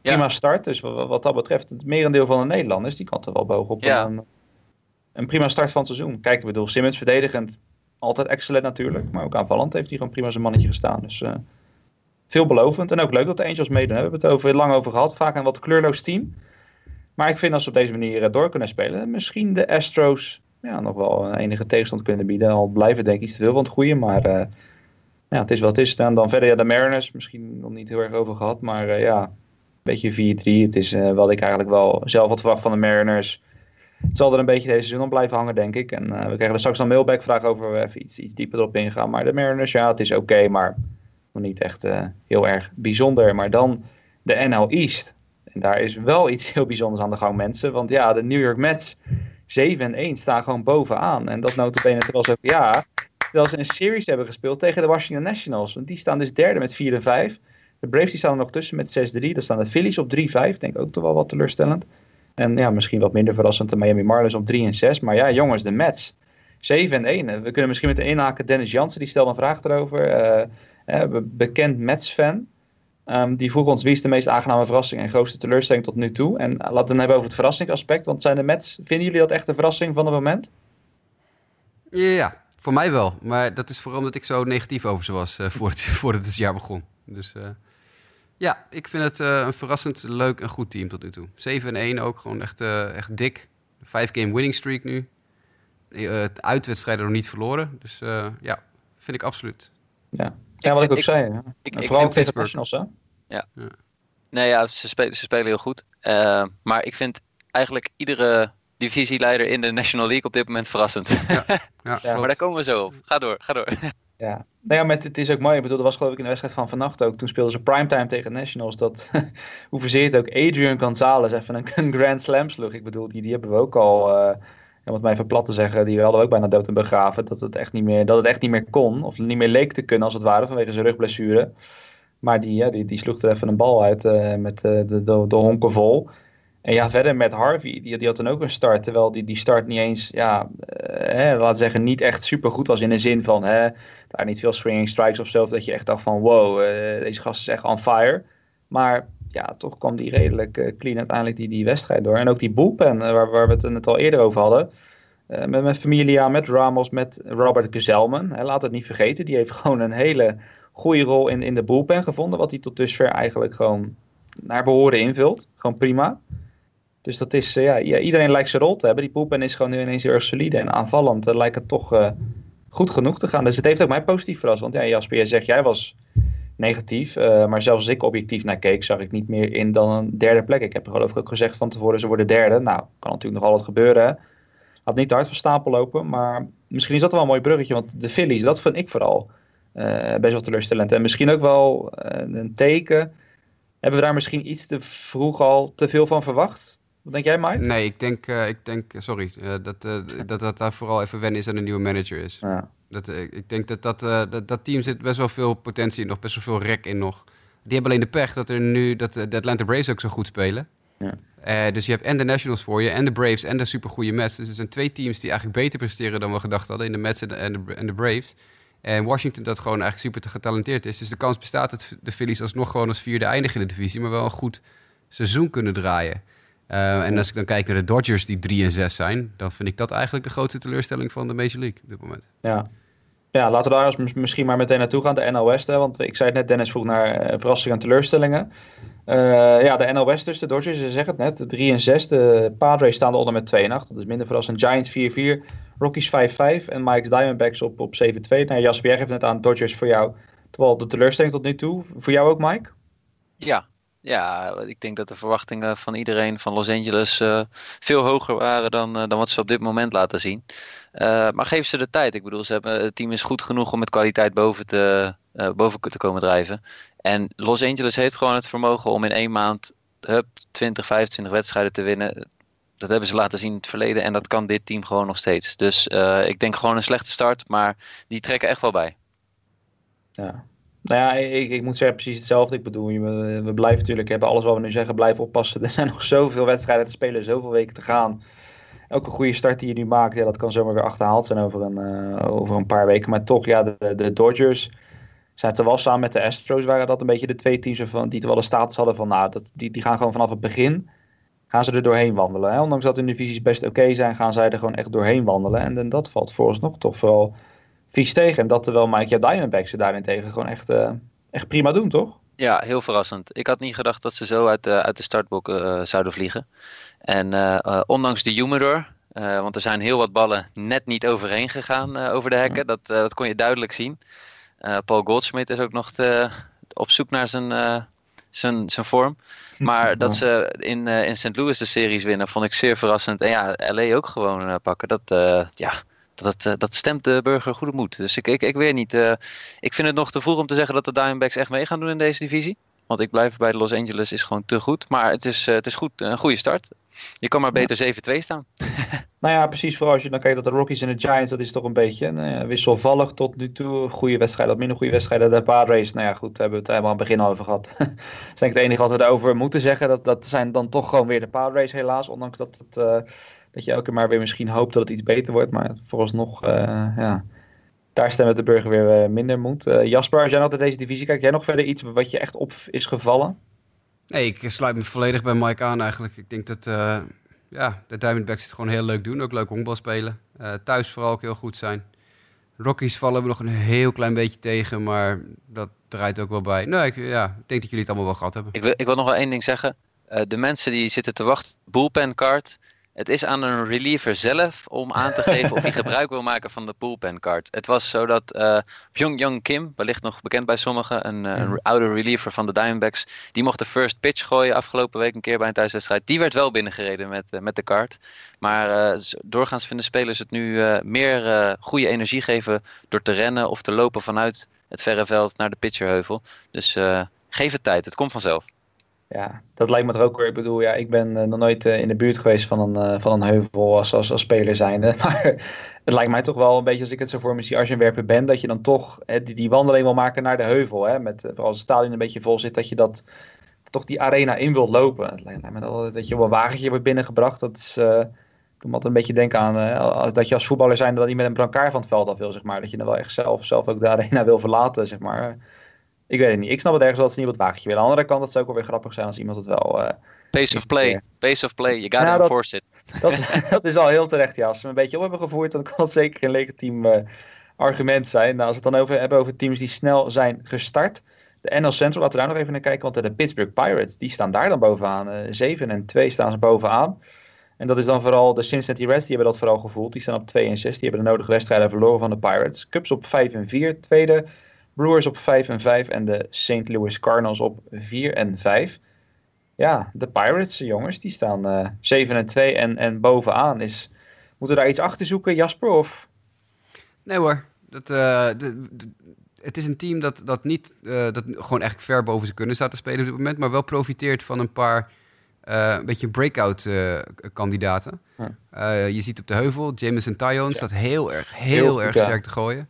prima start. Dus wat, dat betreft, het merendeel van de Nederlanders, die kan er wel bovenop. Ja. Een, een prima start van het seizoen. Kijk, ik bedoel, Simmons verdedigend altijd excellent natuurlijk. Maar ook aanvallend heeft hij gewoon prima zijn mannetje gestaan. Dus uh, veelbelovend. En ook leuk dat de Angels meedoen. We hebben het over, lang over gehad. Vaak een wat kleurloos team. Maar ik vind als ze op deze manier uh, door kunnen spelen, misschien de Astros ja, nog wel een enige tegenstand kunnen bieden. Al blijven denk ik iets te veel van het goede. Maar uh, ja, het is wat het is. En dan verder ja, de Mariners. Misschien nog niet heel erg over gehad. Maar ja, beetje 4-3. Het is wat ik eigenlijk wel zelf had verwacht van de Mariners het zal er een beetje deze seizoen op blijven hangen, denk ik. En uh, we krijgen straks een mailback vraag over we even iets, iets dieper erop ingaan. Maar de Mariners, ja, het is oké, maar nog niet echt uh, heel erg bijzonder. Maar dan de NL East. En daar is wel iets heel bijzonders aan de gang, mensen. Want ja, de New York Mets 7 1 staan gewoon bovenaan. En dat notabene terwijl ze ook, ja, terwijl ze een series hebben gespeeld tegen de Washington Nationals. Want die staan dus derde met 4 en 5. De Braves die staan er nog tussen met 6-3. Dan staan de Phillies op 3-5. Denk ook toch wel wat teleurstellend. En ja, misschien wat minder verrassend de Miami Marlins op 3 en 6. Maar ja, jongens, de Mets. 7 en 1. We kunnen misschien met inhaken. Dennis Jansen, die stelde een vraag erover. Uh, bekend Mets-fan. Um, die vroeg ons wie is de meest aangename verrassing en grootste teleurstelling tot nu toe. En laten we het hebben over het verrassingsaspect. Want zijn de Mets, vinden jullie dat echt een verrassing van het moment? Ja, voor mij wel. Maar dat is vooral omdat ik zo negatief over ze was uh, voordat, voordat het jaar begon. Dus... Ja, ik vind het uh, een verrassend leuk en goed team tot nu toe. 7 1 ook, gewoon echt, uh, echt dik. Vijf game winning streak nu. Uh, uitwedstrijden nog niet verloren. Dus ja, vind ik absoluut. Ja, ja wat ik, ik ook zei. Ja. Ik, ik, vooral tegen Nationals, hè? Ja. ja. Nee, ja, ze spelen, ze spelen heel goed. maar ik vind eigenlijk iedere divisieleider in de National League op dit moment verrassend. Ja, ja, ja maar daar komen we zo op. Ga door, ga door. Ja, nou ja, met, het is ook mooi. Ik bedoel, dat was geloof ik in de wedstrijd van vannacht ook. Toen speelden ze primetime tegen Nationals. Dat, hoe verzeerd ook Adrian Gonzalez even een, Grand Slam sloeg. Ik bedoel, die, die hebben we ook al, uh, om het maar even plat te zeggen, die hadden we ook bijna dood en begraven. Dat het, echt niet meer, dat het echt niet meer kon. Of niet meer leek te kunnen als het ware, vanwege zijn rugblessure. Maar die, ja, die, die sloeg er even een bal uit uh, met uh, de, de, de honken vol. En ja, verder met Harvey, die, die had dan ook een start. Terwijl die, die start niet eens, ja, hè, laten zeggen, niet echt super goed was. In de zin van, hè, daar niet veel swinging strikes of zo. Dat je echt dacht van, wow, uh, deze gast is echt on fire. Maar ja, toch kwam die redelijk uh, clean uiteindelijk die, die wedstrijd door. En ook die bullpen, uh, waar, waar we het net al eerder over hadden. met, met Familia, met Ramos, met Robert Gezelman. Hè, laat het niet vergeten, die heeft gewoon een hele goede rol in, in de bullpen gevonden. Wat hij tot dusver eigenlijk gewoon naar behoren invult. Gewoon prima. Dus dat is, ja, iedereen lijkt zijn rol te hebben. Die bullpen is gewoon nu ineens heel erg solide. En aanvallend lijkt het toch goed genoeg te gaan. Dus het heeft ook mij positief verrast. Want ja, Jasper, jij zegt, jij was negatief. Maar zelfs als ik objectief naar keek, zag ik niet meer in dan een derde plek. Ik heb geloof ik ook gezegd van tevoren, ze worden derde. Nou, kan natuurlijk nog altijd gebeuren. Had niet te hard van stapel lopen. Maar misschien is dat wel een mooi bruggetje. Want de Phillies, dat vind ik vooral best wel teleurstellend. En misschien ook wel een teken. Hebben we daar misschien iets te vroeg al te veel van verwacht? Wat denk jij, Mike? Nee, ik denk, uh, ik denk sorry, uh, dat, uh, dat dat daar vooral even wennen is aan een nieuwe manager is. Ja. Dat, ik denk dat dat, dat dat team zit best wel veel potentie in nog, best wel veel rek in nog. Die hebben alleen de pech dat er nu dat de Atlanta Braves ook zo goed spelen. Ja. dus je hebt en de Nationals voor je, en de Braves, en de supergoeie Mets. Dus er zijn twee teams die eigenlijk beter presteren dan we gedacht hadden in de Mets en de, en de, en de Braves. En Washington dat gewoon eigenlijk super te getalenteerd is. Dus de kans bestaat dat de Phillies alsnog gewoon als vierde eindigen in de divisie, maar wel een goed seizoen kunnen draaien. Uh, en als ik dan kijk naar de Dodgers die 3 en 6 zijn, dan vind ik dat eigenlijk de grootste teleurstelling van de Major League op dit moment. Ja, ja laten we daar misschien maar meteen naartoe gaan, de NL West. Hè, want ik zei het net, Dennis vroeg naar uh, verrassingen en teleurstellingen. Uh, ja, de NL West dus, de Dodgers, ze zeggen het net, 3 en 6. De Padres staan eronder met 2 en 8. Dat is minder verrassend. Giants 4-4, Rockies 5-5 en Mike's Diamondbacks op, op 7-2. Nou, Jasper, jij geeft net aan Dodgers voor jou. Terwijl de teleurstelling tot nu toe. Voor jou ook, Mike? Ja, ja, ik denk dat de verwachtingen van iedereen van Los Angeles uh, veel hoger waren dan, uh, dan wat ze op dit moment laten zien. Uh, maar geef ze de tijd. Ik bedoel, ze hebben, het team is goed genoeg om met kwaliteit boven te, boven te komen drijven. En Los Angeles heeft gewoon het vermogen om in één maand hup, 20, 25 wedstrijden te winnen. Dat hebben ze laten zien in het verleden en dat kan dit team gewoon nog steeds. Dus ik denk gewoon een slechte start, maar die trekken echt wel bij. Ja, nou ja, ik, ik moet zeggen precies hetzelfde. Ik bedoel, we, we blijven natuurlijk, hebben alles wat we nu zeggen, blijven oppassen. Er zijn nog zoveel wedstrijden te spelen, zoveel weken te gaan. Elke goede start die je nu maakt, ja, dat kan zomaar weer achterhaald zijn over een, uh, over een paar weken. Maar toch, ja, de, de Dodgers, zijn wel samen met de Astros waren dat een beetje de twee teams van, die wel de status hadden van nou, dat, die, die gaan gewoon vanaf het begin gaan ze er doorheen wandelen. Hè? Ondanks dat hun divisies best oké zijn, gaan zij er gewoon echt doorheen wandelen. En, en dat valt vooralsnog toch vooral vies tegen. En dat terwijl Mike ja, Diamondbacks ze daarentegen gewoon echt, uh, echt prima doen, toch? Ja, heel verrassend. Ik had niet gedacht dat ze zo uit de, uit de startblok uh, zouden vliegen. En uh, ondanks de humidor, want er zijn heel wat ballen net niet overheen gegaan over de hekken. Dat, dat kon je duidelijk zien. Paul Goldschmidt is ook nog te, op zoek naar zijn, zijn, zijn vorm. Maar dat ze in, in St. Louis de series winnen, vond ik zeer verrassend. En ja, LA ook gewoon pakken. Dat, ja, dat, uh, dat stemt de burger goede moed. Dus ik, ik, ik weet niet. Uh, ik vind het nog te vroeg om te zeggen dat de Diamondbacks echt mee gaan doen in deze divisie. Want ik blijf bij de Los Angeles is gewoon te goed. Maar het is, uh, het is goed, een goede start. Je kan maar beter 7-2 staan. nou ja, precies. Vooral als je dan kijkt dat de Rockies en de Giants, dat is toch een beetje uh, wisselvallig tot nu toe. Goede wedstrijden, wat minder goede wedstrijden. De Padres, nou ja goed, hebben we het helemaal aan het begin al over gehad. dat is denk ik het enige wat we erover moeten zeggen. Dat, dat zijn dan toch gewoon weer de Padres helaas. Ondanks dat het dat je elke keer maar weer misschien hoopt dat het iets beter wordt. Maar vooralsnog, uh, ja, daar stemmen de burger weer uh, minder moed. Uh, Jasper, als jij nog naar deze divisie kijkt, jij nog verder iets wat je echt op is gevallen? Nee, ik sluit me volledig bij Mike aan eigenlijk. Ik denk dat ja, de Diamondbacks het gewoon heel leuk doen. Ook leuk honkbal spelen. thuis vooral ook heel goed zijn. Rockies vallen we nog een heel klein beetje tegen, maar dat draait ook wel bij. Nee, ik, ja, ik denk dat jullie het allemaal wel gehad hebben. Ik wil, ik wil nog wel één ding zeggen. de mensen die zitten te wachten, bullpen card, het is aan een reliever zelf om aan te geven of hij gebruik wil maken van de bullpen card. Het was zo dat uh, Pyongyang Kim, wellicht nog bekend bij sommigen, een, uh, een, oude reliever van de Diamondbacks, die mocht de first pitch gooien afgelopen week een keer bij een thuiswedstrijd. Die werd wel binnengereden met, uh, met de card. Maar doorgaans vinden spelers het nu meer goede energie geven door te rennen of te lopen vanuit het verre veld naar de pitcherheuvel. Dus geef het tijd, het komt vanzelf ja, dat lijkt me toch ook weer. Ik bedoel, ja, ik ben uh, nog nooit uh, in de buurt geweest van een, uh, van een heuvel als, als, als speler zijnde. Maar het lijkt mij toch wel een beetje, als ik het zo voor me zie, als je een werper bent, dat je dan toch hè, die, die wandeling wil maken naar de heuvel. Hè, met, vooral als het stadion een beetje vol zit, dat je dat toch die arena in wilt lopen. Het lijkt me dat, dat je op een wagentje wordt binnengebracht. Dat is, ik moet een beetje denken aan als, dat je als voetballer zijn dat niet met een brancard van het veld af wil, zeg maar. Dat je dan wel echt zelf, zelf ook de arena wil verlaten, zeg maar. Ik weet het niet. Ik snap het ergens wel dat ze niet het wagentje willen. Aan de andere kant, dat zou ook wel weer grappig zijn als iemand het wel... Uh, Pace of play. Pace of play. You gotta nou, enforce it. Dat, dat is al heel terecht, ja. Als ze een beetje op hebben gevoerd, dan kan het zeker een legitiem uh, argument zijn. Nou, als we het dan over hebben over teams die snel zijn gestart. De NL Central, laten we daar nog even naar kijken. Want de Pittsburgh Pirates, die staan daar dan bovenaan. Uh, 7 en 2 staan ze bovenaan. En dat is dan vooral de Cincinnati Reds, die hebben dat vooral gevoeld. Die staan op 2 en 6. Die hebben de nodige wedstrijden verloren van de Pirates. Cubs op 5 en 4. Tweede Brewers op 5 en 5 en de St. Louis Cardinals op 4 en 5. Ja, de Pirates, jongens, die staan uh, 7 en 2 en, en bovenaan. Is, moeten we daar iets achter zoeken, Jasper? Of? Nee hoor. Dat, uh, de, de, het is een team dat, dat niet uh, dat gewoon echt ver boven ze kunnen staat te spelen op dit moment, maar wel profiteert van een paar uh, een beetje breakout kandidaten. Je ziet op de heuvel, Jameson Tyone ja. staat heel erg, heel, heel erg sterk ja. te gooien.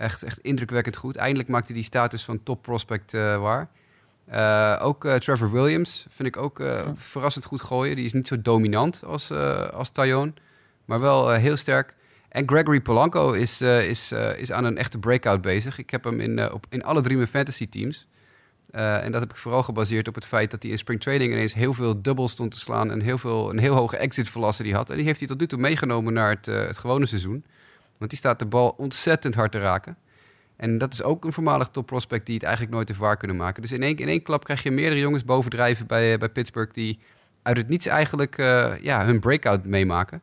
Echt, echt indrukwekkend goed. Eindelijk maakte hij die status van top prospect uh, waar. Uh, ook uh, Trevor Williams vind ik ook verrassend goed gooien. Die is niet zo dominant als, als Tyone, maar wel heel sterk. En Gregory Polanco is, is, is aan een echte breakout bezig. Ik heb hem in, op, in alle drie mijn fantasy teams. en dat heb ik vooral gebaseerd op het feit dat hij in spring training ineens heel veel doubles stond te slaan en heel veel, een heel hoge exit velocity had. En die heeft hij tot nu toe meegenomen naar het, het gewone seizoen. Want die staat de bal ontzettend hard te raken. En dat is ook een voormalig top prospect die het eigenlijk nooit heeft waar kunnen maken. Dus in één, in één klap krijg je meerdere jongens bovendrijven bij, bij Pittsburgh... die uit het niets eigenlijk uh, ja, hun breakout meemaken.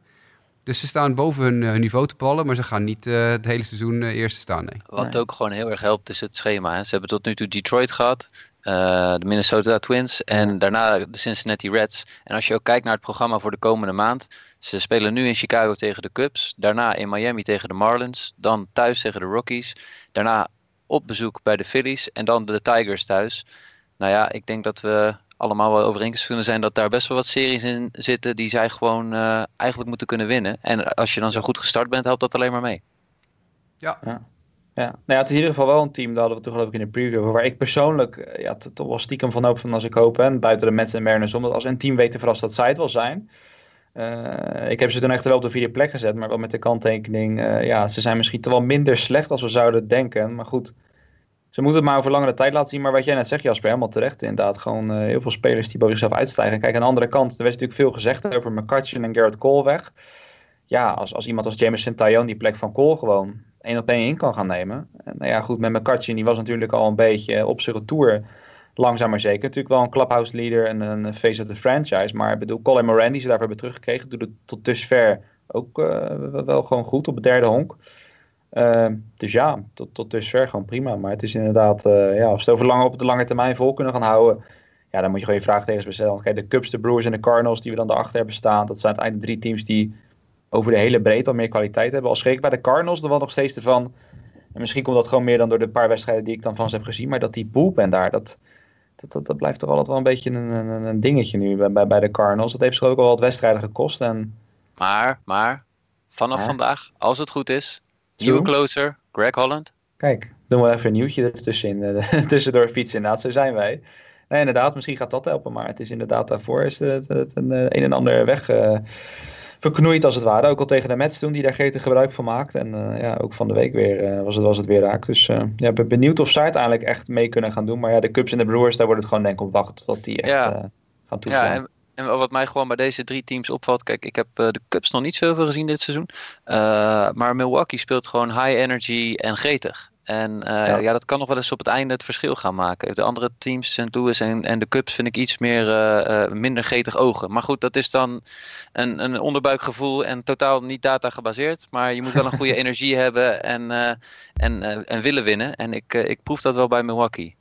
Dus ze staan boven hun, hun niveau te ballen, maar ze gaan niet uh, het hele seizoen uh, eerste staan. Nee. Wat ook gewoon heel erg helpt is het schema. Hè. Ze hebben tot nu toe Detroit gehad, uh, de Minnesota Twins en daarna de Cincinnati Reds. En als je ook kijkt naar het programma voor de komende maand, ze spelen nu in Chicago tegen de Cubs, daarna in Miami tegen de Marlins, dan thuis tegen de Rockies, daarna op bezoek bij de Phillies en dan de Tigers thuis. Nou ja, ik denk dat we allemaal wel overeenkomst kunnen zijn dat daar best wel wat series in zitten die zij gewoon uh, eigenlijk moeten kunnen winnen. En als je dan zo goed gestart bent, helpt dat alleen maar mee. Ja. ja. Ja, nou ja, het is in ieder geval wel een team, dat hadden we toch geloof ik in de preview, waar ik persoonlijk eh, ja, toch wel stiekem van hoop van als ik hoop, en buiten de Mets en Mariners, omdat als een team weet te verrassen dat zij het wel zijn, uh, ik heb ze toen echt wel op de vierde plek gezet, maar wel met de kanttekening. Uh, ja, ze zijn misschien toch wel minder slecht als we zouden denken. Maar goed, ze moeten het maar over langere tijd laten zien. Maar wat jij net zegt, Jasper, helemaal terecht. Inderdaad, gewoon uh, heel veel spelers die boven zichzelf uitstijgen. Kijk, aan de andere kant, er werd natuurlijk veel gezegd over McCutcheon en Garrett Cole weg. Ja, als, als iemand als Jameson Tyone die plek van Cole gewoon één op één in kan gaan nemen. En, nou ja, goed, met McCutcheon, die was natuurlijk al een beetje op zijn retour. Langzaam maar zeker. Natuurlijk wel een clubhouse leader en een face of the franchise. Maar ik bedoel, Colin Moran, die ze daarvoor hebben teruggekregen, doet het tot dusver ook uh, wel gewoon goed op het derde honk. Uh, dus ja, tot, tot dusver gewoon prima. Maar het is inderdaad, uh, ja, als ze het over lang, op de lange termijn vol kunnen gaan houden, ja, dan moet je gewoon je vraagtekens bestellen. kijk, de Cubs, de Brewers en de Cardinals die we dan daarachter hebben staan, dat zijn uiteindelijk drie teams die over de hele breedte al meer kwaliteit hebben. Al schrik ik bij de Cardinals er wel nog steeds ervan. En misschien komt dat gewoon meer dan door de paar wedstrijden die ik dan van ze heb gezien. Maar dat die bullpen daar, dat, dat, dat, dat blijft toch altijd wel een beetje een, een, een dingetje nu bij, bij, bij de Cardinals. Dat heeft ze ook al wat wedstrijden gekost. En... Maar, maar, vanaf vandaag, als het goed is, nieuwe closer, Greg Holland. Kijk, doen we even een nieuwtje ertussenin, uh, tussendoor fietsen. Inderdaad, zo zijn wij. Nee, inderdaad, misschien gaat dat helpen. Maar het is inderdaad daarvoor is het, het, een, een en ander weg... Uh, verknoeid als het ware. Ook al tegen de Mets toen, die daar gretig gebruik van maakt. En uh, ja, ook van de week weer uh, was, het, was het weer raak. Dus uh, ja, ben benieuwd of ze uiteindelijk echt mee kunnen gaan doen. Maar ja, de Cubs en de Brewers, daar wordt het gewoon denk ik op wachten tot die echt ja. gaan toeslaan. Ja, en, en, wat mij gewoon bij deze drie teams opvalt. Kijk, ik heb de Cubs nog niet zoveel gezien dit seizoen. maar Milwaukee speelt gewoon high energy en gretig. En uh, ja. ja. dat kan nog wel eens op het einde het verschil gaan maken. De andere teams, St. Louis en, en de Cubs, vind ik iets meer, uh, uh, minder getig ogen. Maar goed, dat is dan een, een onderbuikgevoel en totaal niet data gebaseerd. Maar je moet wel een goede energie hebben en, en, en willen winnen. En ik, ik proef dat wel bij Milwaukee.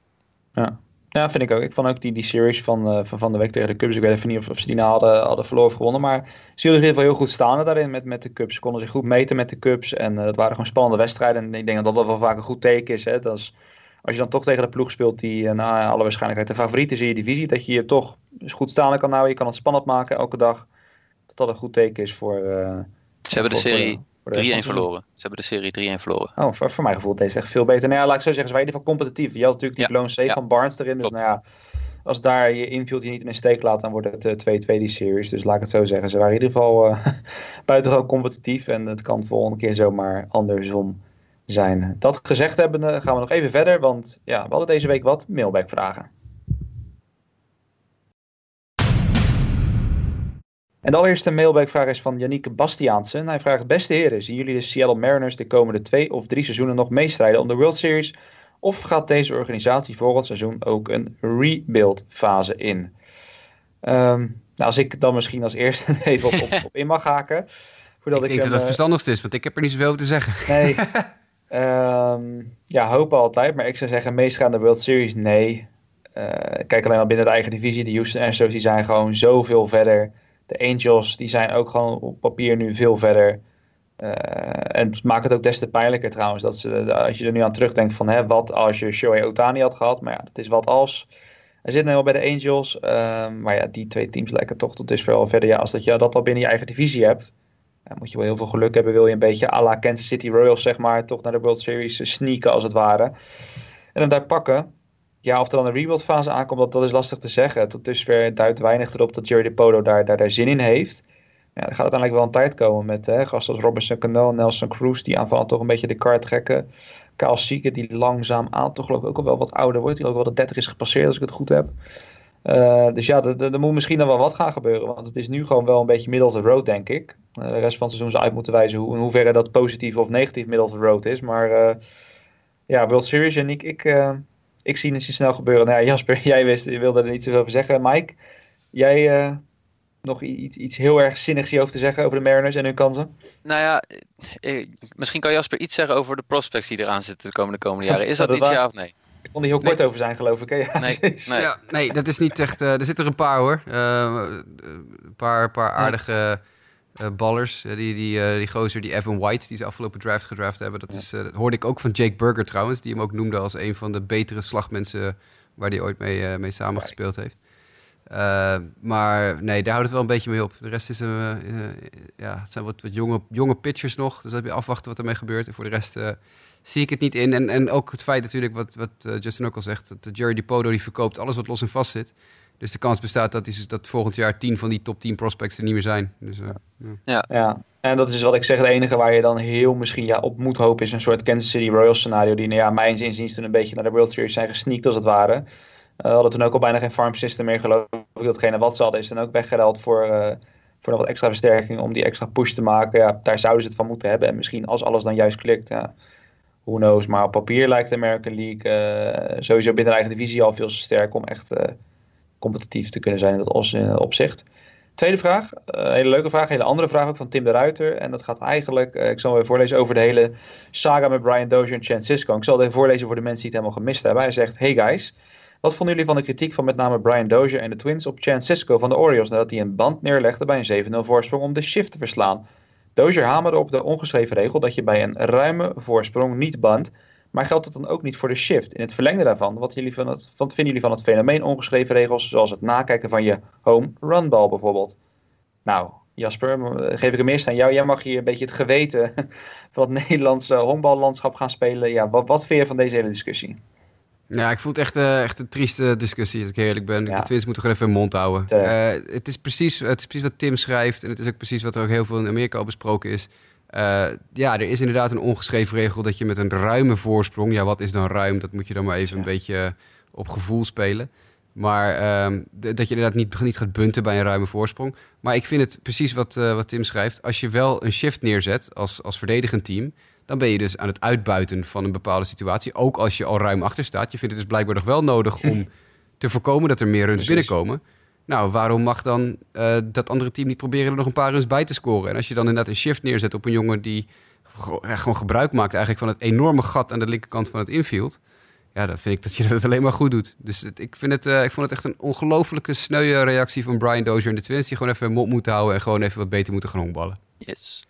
Ja. Ja, vind ik ook. Ik vond ook die, die series van, uh, van van de week tegen de Cubs. Ik weet even niet of, of ze die nou hadden, hadden verloren of gewonnen. Maar ze hielden in ieder geval heel goed staan daarin met, met de Cubs. Ze konden zich goed meten met de Cubs. En uh, dat waren gewoon spannende wedstrijden. En ik denk dat dat wel vaak een goed teken is. Hè? Dat is als je dan toch tegen de ploeg speelt die uh, naar alle waarschijnlijkheid de favoriet is in je divisie. Dat je je toch goed staan kan houden. Je kan het spannend maken elke dag. Dat dat een goed teken is voor... ze hebben de serie 3-1 verloren. Ze hebben de serie 3-1 verloren. Oh, voor, voor mij gevoel deze echt veel beter. Nou ja, laat ik zo zeggen, ze waren in ieder geval competitief. Je had natuurlijk die ja. blown ja. van Barnes erin. Dus Klopt. nou ja, als daar je infield je niet in een steek laat, dan wordt het 2-2 uh, die series. Dus laat ik het zo zeggen. Ze waren in ieder geval uh, buitengewoon competitief. En het kan de volgende keer zomaar andersom zijn. Dat gezegd hebben, gaan we nog even verder. Want ja, we hadden deze week wat mailback vragen. En de allereerste mailbackvraag is van Yannick Bastiaansen. Hij vraagt, beste heren, zien jullie de Seattle Mariners de komende twee of drie seizoenen nog meestrijden om de World Series? Of gaat deze organisatie volgend seizoen ook een rebuild fase in? Um, nou, als ik dan misschien als eerste even op, op, op in mag haken. Voordat ik denk ik dat het uh, verstandigst is, want ik heb er niet zoveel over te zeggen. Nee. um, ja, hopen altijd. Maar ik zou zeggen, meest gaan de World Series, nee. Uh, kijk alleen al binnen de eigen divisie. De Houston Astros die zijn gewoon zoveel verder. De Angels die zijn ook gewoon op papier nu veel verder. Uh, en het maakt het ook des te pijnlijker trouwens. Dat ze, als je er nu aan terugdenkt van hè, wat als je Shohei Otani had gehad. Maar ja, dat is wat als. Hij zit nu al bij de Angels. Uh, maar ja, die twee teams lijken toch tot dusver al verder. Ja, als dat je dat al binnen je eigen divisie hebt. Dan moet je wel heel veel geluk hebben. Wil je een beetje à la Kansas City Royals zeg maar. Toch naar de World Series sneaken als het ware. En hem daar pakken. Ja, of er dan een rebuild fase aankomt, dat, dat is lastig te zeggen. Tot dusver duidt weinig erop dat Jerry DePoto daar, daar, daar zin in heeft ja, er gaat uiteindelijk wel een tijd komen met hè, gasten als Robinson Cano, Nelson Cruz, die aanvallen toch een beetje de kaart trekken. Kyle Sieke, die langzaam aan toch geloof ik ook al wel wat ouder wordt. Die ook wel de 30 is gepasseerd, als ik het goed heb. Uh, dus ja, er moet misschien dan wel wat gaan gebeuren. Want het is nu gewoon wel een beetje middle of the road, denk ik. Uh, de rest van het seizoen zal uit moeten wijzen hoe, in hoeverre dat positief of negatief middle of the road is. Maar uh, ja, World Series en ik, ik, ik zie het snel gebeuren. Nou ja, Jasper, jij wist, je wilde er niet zoveel over zeggen. Mike, jij nog iets, iets heel erg zinnigs hierover te zeggen over de Mariners en hun kansen? Nou ja, eh, misschien kan Jasper iets zeggen over de prospects die eraan zitten de komende, komende jaren. Is dat, dat iets, ja of nee? Ik kon er heel kort nee. over zijn, geloof ik. Hè? Ja, nee, nee. Ja, nee, dat is niet echt... Uh, er zitten er een paar, hoor. Uh, een paar, paar aardige uh, ballers. die, die, die gozer, die Evan White, die ze afgelopen draft gedraft hebben. Dat, is, dat hoorde ik ook van Jake Burger trouwens. Die hem ook noemde als een van de betere slagmensen... waar hij ooit mee, mee samengespeeld heeft. Maar nee, daar houdt het wel een beetje mee op. De rest is een, ja, het zijn wat, wat jonge, jonge pitchers nog. Dus dat heb je afwachten wat ermee gebeurt. En voor de rest zie ik het niet in. En, en ook het feit natuurlijk, wat, wat Justin ook al zegt, dat Jerry DiPodo die verkoopt alles wat los en vast zit. Dus de kans bestaat dat, is, dat volgend jaar 10 van die top 10 prospects er niet meer zijn. Dus, ja. ja. en dat is wat ik zeg. Het enige waar je dan heel misschien ja, op moet hopen is een soort Kansas City Royals scenario. Die, nou ja, mijn inziens toen een beetje naar de World Series zijn gesneakt als het ware. Uh, we hadden toen ook al bijna geen farm system meer geloof ik. Datgene wat ze hadden is dan ook weggeruild voor, uh, voor nog wat extra versterking om die extra push te maken. Ja, daar zouden ze het van moeten hebben. En misschien als alles dan juist klikt, ja, who knows. Maar op papier lijkt de American League uh, sowieso binnen de eigen divisie al veel te sterk om echt competitief te kunnen zijn in dat opzicht. Tweede vraag, een hele leuke vraag, een hele andere vraag ook van Tim de Ruiter. En dat gaat eigenlijk, ik zal even voorlezen over de hele saga met Brian Dozier en Chan Cisco. Ik zal het even voorlezen voor de mensen die het helemaal gemist hebben. Hij zegt, hey guys, wat vonden jullie van de kritiek van met name Brian Dozier en de Twins op Chan Cisco van de Orioles nadat hij een band neerlegde bij een 7-0 voorsprong om de shift te verslaan? Dozier hamerde op de ongeschreven regel dat je bij een ruime voorsprong niet bandt, maar geldt het dan ook niet voor de shift? In het verlengde daarvan, wat, jullie van het, wat vinden jullie van het fenomeen ongeschreven regels, zoals het nakijken van je home run ball bijvoorbeeld? Nou, Jasper, geef ik hem eerst aan jou. Jij mag hier een beetje het geweten van het Nederlandse honkballandschap gaan spelen. Ja, wat, wat vind je van deze hele discussie? Ja, ik voel het echt, uh, echt een trieste discussie, als ik eerlijk ben. De Twins moeten gewoon even hun mond houden. Uh, het, is precies, het is precies wat Tim schrijft. En het is ook precies wat er ook heel veel in Amerika al besproken is. Uh, ja, er is inderdaad een ongeschreven regel dat je met een ruime voorsprong... Ja, wat is dan ruim? Dat moet je dan maar even een beetje op gevoel spelen. Maar uh, dat je inderdaad niet, niet gaat bunten bij een ruime voorsprong. Maar ik vind het precies wat, wat Tim schrijft. Als je wel een shift neerzet als, als verdedigend team dan ben je dus aan het uitbuiten van een bepaalde situatie. Ook als je al ruim achter staat. Je vindt het dus blijkbaar nog wel nodig om te voorkomen dat er meer runs binnenkomen. Nou, waarom mag dan uh, dat andere team niet proberen er nog een paar runs bij te scoren? En als je dan inderdaad een shift neerzet op een jongen die gewoon gebruik maakt eigenlijk van het enorme gat aan de linkerkant van het infield. Ja, dan vind ik dat je dat alleen maar goed doet. Dus het, ik, vind het, uh, ik vond het echt een ongelofelijke sneuwe reactie van Brian Dozier en de Twins. Die gewoon even mond moeten houden en gewoon even wat beter moeten gaan honkballen. Yes.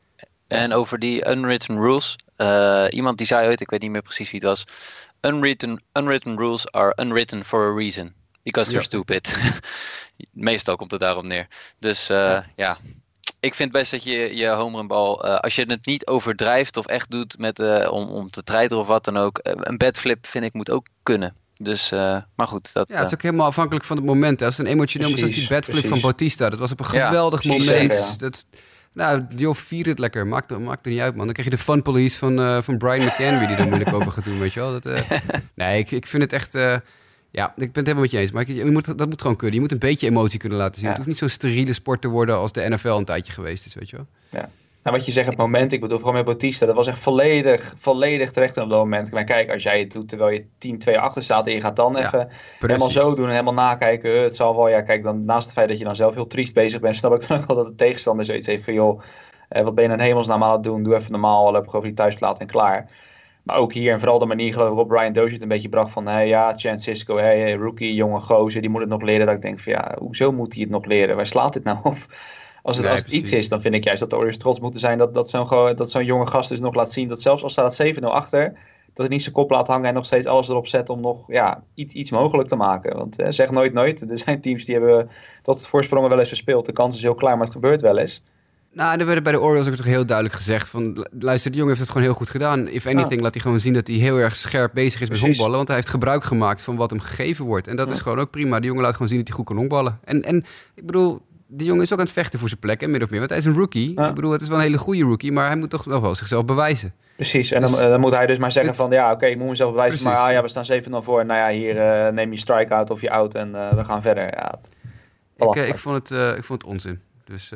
En over die unwritten rules. Uh, iemand die zei ooit, ik weet niet meer precies wie het was. Unwritten, unwritten rules are unwritten for a reason. Because you're stupid. Meestal komt het daarop neer. Dus uh, ja. ja. ik vind best dat je je home run bal, uh, als je het niet overdrijft of echt doet met, om, om te treiteren of wat dan ook. een bedflip vind ik moet ook kunnen. Dus, uh, maar goed. Dat, ja, het is ook helemaal afhankelijk van het moment. Als het een emotioneel moment is, die bedflip van Bautista. Dat was op een geweldig ja, moment. Zeker, dat, nou, joh, vier het lekker. Maakt, er, maakt er niet uit, man. Dan krijg je de fun police van, uh, van Brian McCann die er moeilijk over gaat doen, weet je wel. Dat, uh, nee, ik, ik vind het echt... Ja, ik ben het helemaal met je eens. Maar je moet, dat moet gewoon kunnen. Je moet een beetje emotie kunnen laten zien. Ja. Het hoeft niet zo'n steriele sport te worden als de NFL een tijdje geweest is, weet je wel. Ja. Nou, wat je zegt, het moment, ik bedoel, vooral met Bautista, dat was echt volledig, volledig terecht op dat moment. Maar kijk, als jij het doet terwijl je 10-2 achter staat en je gaat dan ja, even helemaal zo doen en helemaal nakijken, het zal wel, ja, kijk, dan naast het feit dat je dan zelf heel triest bezig bent, snap ik dan ook wel dat de tegenstander zoiets heeft van, joh, eh, wat ben je in hemelsnaam aan het doen? Doe even normaal, loop gewoon die thuisplaat en klaar. Maar ook hier, en vooral de manier geloof ik op Brian Dozier het een beetje bracht van, hey, ja, Chan Cisco, hey, rookie, jonge gozer, die moet het nog leren. Dat ik denk van, ja, hoezo moet hij het nog leren? Waar slaat dit nou op? Als het, als het iets is, dan vind ik juist dat de Orioles trots moeten zijn dat, dat zo'n dat zo'n jonge gast dus nog laat zien dat zelfs al staat het 7-0 achter, dat hij niet zijn kop laat hangen en nog steeds alles erop zet om nog ja, iets, iets mogelijk te maken. Want eh, zeg nooit nooit. Er zijn teams die hebben tot het voorsprongen wel eens verspeeld. De kans is heel klaar, maar het gebeurt wel eens. Nou, er werd bij de Orioles ook toch heel duidelijk gezegd van... luister, die jongen heeft het gewoon heel goed gedaan. If anything, laat hij gewoon zien dat hij heel erg scherp bezig is met honkballen. Want hij heeft gebruik gemaakt van wat hem gegeven wordt. En dat is gewoon ook prima. Die jongen laat gewoon zien dat hij goed kan honkballen. En, en ik bedoel, die jongen is ook aan het vechten voor zijn plek, hè, min of meer. Want hij is een rookie. Ik bedoel, het is wel een hele goede rookie, maar hij moet toch wel, wel zichzelf bewijzen. Precies, en dan, dus dan, moet hij dus maar zeggen van... ja, oké, ik moet mezelf bewijzen, Precies. maar ah, ja, we staan 7-0 voor. Nou ja, hier uh, neem je strike-out of je out en uh, we gaan verder. Ja, ik, uh, ik, vond het, ik vond het onzin. Dus...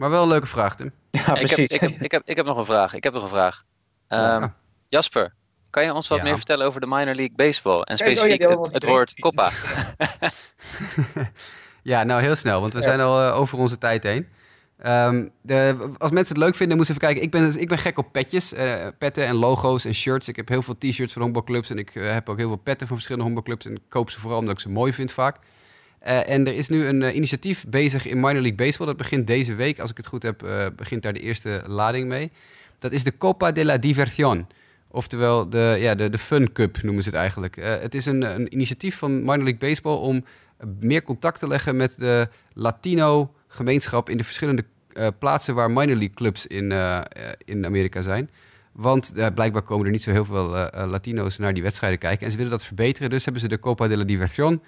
Maar wel een leuke vraag, Tim. Ja, precies. Ik heb, ik, heb, ik, heb, ik heb nog een vraag. Ik heb nog een vraag. Um, ja. Jasper, kan je ons wat ja. meer vertellen over de minor league baseball? En specifiek het, het woord Coppa. ja, nou heel snel, want we zijn al uh, over onze tijd heen. Um, de, als mensen het leuk vinden, moeten ze even kijken. Ik ben, ik ben gek op petjes, uh, petten en logo's en shirts. Ik heb heel veel t-shirts van honkbalclubs en ik uh, heb ook heel veel petten van verschillende honkbalclubs. En ik koop ze vooral omdat ik ze mooi vind vaak. Uh, en er is nu een uh, initiatief bezig in Minor League Baseball. Dat begint deze week. Als ik het goed heb, uh, begint daar de eerste lading mee. Dat is de Copa de la Diversión. Oftewel de, ja, de, de Fun Cup noemen ze het eigenlijk. het is een, een, initiatief van Minor League Baseball om meer contact te leggen met de Latino gemeenschap in de verschillende plaatsen waar minor league clubs in, in Amerika zijn. Want blijkbaar komen er niet zo heel veel Latino's naar die wedstrijden kijken. En ze willen dat verbeteren. Dus hebben ze de Copa de la Diversión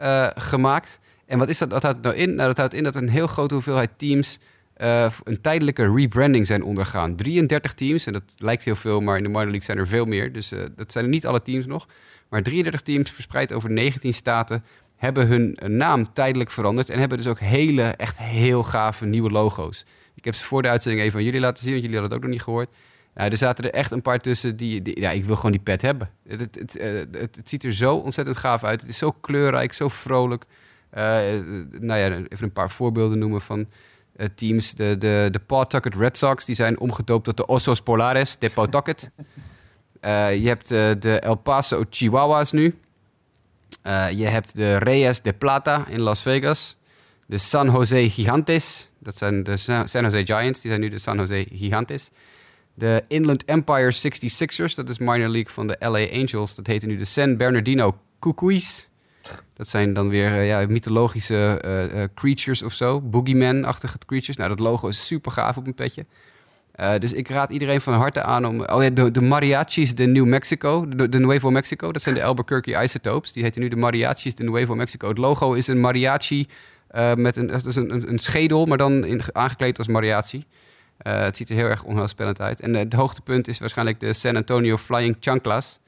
uh, gemaakt. En wat is dat? Wat houdt nou in? Nou, dat houdt in dat een heel grote hoeveelheid teams uh, een tijdelijke rebranding zijn ondergaan. 33 teams, en dat lijkt heel veel, maar in de minor league zijn er veel meer. Dus uh, dat zijn niet alle teams nog. Maar 33 teams verspreid over 19 staten hebben hun naam tijdelijk veranderd. En hebben dus ook hele, echt heel gave nieuwe logo's. Ik heb ze voor de uitzending even aan jullie laten zien, want jullie hadden het ook nog niet gehoord. Nou, er zaten er echt een paar tussen die, die ja, ik wil gewoon die pet hebben. Het, het, het, uh, het, ziet er zo ontzettend gaaf uit. Het is zo kleurrijk, zo vrolijk. Uh, nou ja, even een paar voorbeelden noemen van uh, teams. De, de, de Pawtucket Red Sox, die zijn omgedoopt tot de Osos Polares de Pawtucket. je hebt de El Paso Chihuahuas nu. je hebt de Reyes de Plata in Las Vegas. De San Jose Gigantes, dat zijn de San Jose Giants, die zijn nu de San Jose Gigantes. De Inland Empire 66ers, dat is minor league van de LA Angels. Dat heette nu de San Bernardino Cucuys. Dat zijn dan weer uh, ja, mythologische uh, uh, creatures of zo. Boogeyman-achtige creatures. Nou, dat logo is super gaaf op een petje. dus ik raad iedereen van harte aan om... Oh ja, de, de mariachis de New Mexico, de, Nuevo Mexico. Dat zijn de Albuquerque Isotopes. Die heten nu de mariachis de Nuevo Mexico. Het logo is een mariachi met een, dat is een, een, schedel, maar dan in, aangekleed als mariachi. Uh, het ziet er heel erg onheilspellend uit. En uh, het hoogtepunt is waarschijnlijk de San Antonio Flying Chanclas.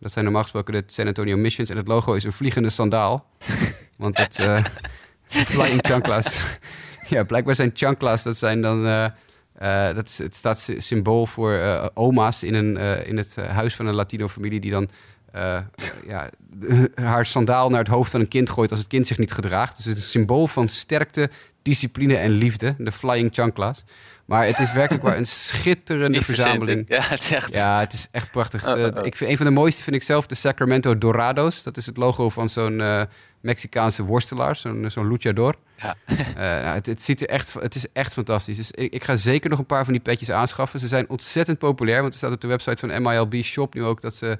Dat zijn normaal gesproken de San Antonio Missions. En het logo is een vliegende sandaal. Want het uh, Flying Chanclas... ja, blijkbaar zijn chanclas, dat zijn dan... dat is, het staat symbool voor oma's in, een, in het huis van een Latino-familie... die dan ja, haar sandaal naar het hoofd van een kind gooit als het kind zich niet gedraagt. Dus het is een symbool van sterkte, discipline en liefde. De Flying Chanclas. Maar het is werkelijk waar een schitterende verzameling. Ja, het is echt, ja, het is echt prachtig. Uh, ik vind, een van de mooiste vind ik zelf de Sacramento Dorados. Dat is het logo van zo'n uh, Mexicaanse worstelaar, zo'n zo'n luchador. Ja. Uh, nou, het, het, ziet er echt, het is echt fantastisch. Dus ik, ik, ga zeker nog een paar van die petjes aanschaffen. Ze zijn ontzettend populair, want er staat op de website van MILB Shop nu ook dat ze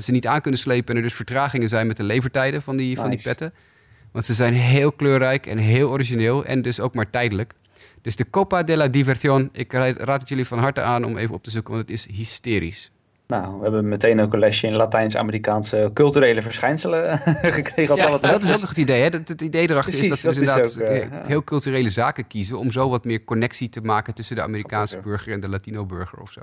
ze niet aan kunnen slepen en er dus vertragingen zijn met de levertijden van die, van die petten. Want ze zijn heel kleurrijk en heel origineel en dus ook maar tijdelijk. Dus de Copa de la Diversión, ik raad het jullie van harte aan om even op te zoeken, want het is hysterisch. Nou, we hebben meteen ook een lesje in Latijns-Amerikaanse culturele verschijnselen gekregen. Ja, dat is ook nog het idee. Hè? Het, het idee erachter is dat ze inderdaad ook, uh, heel culturele zaken kiezen... om zo wat meer connectie te maken tussen de Amerikaanse burger en de Latino-burger of zo.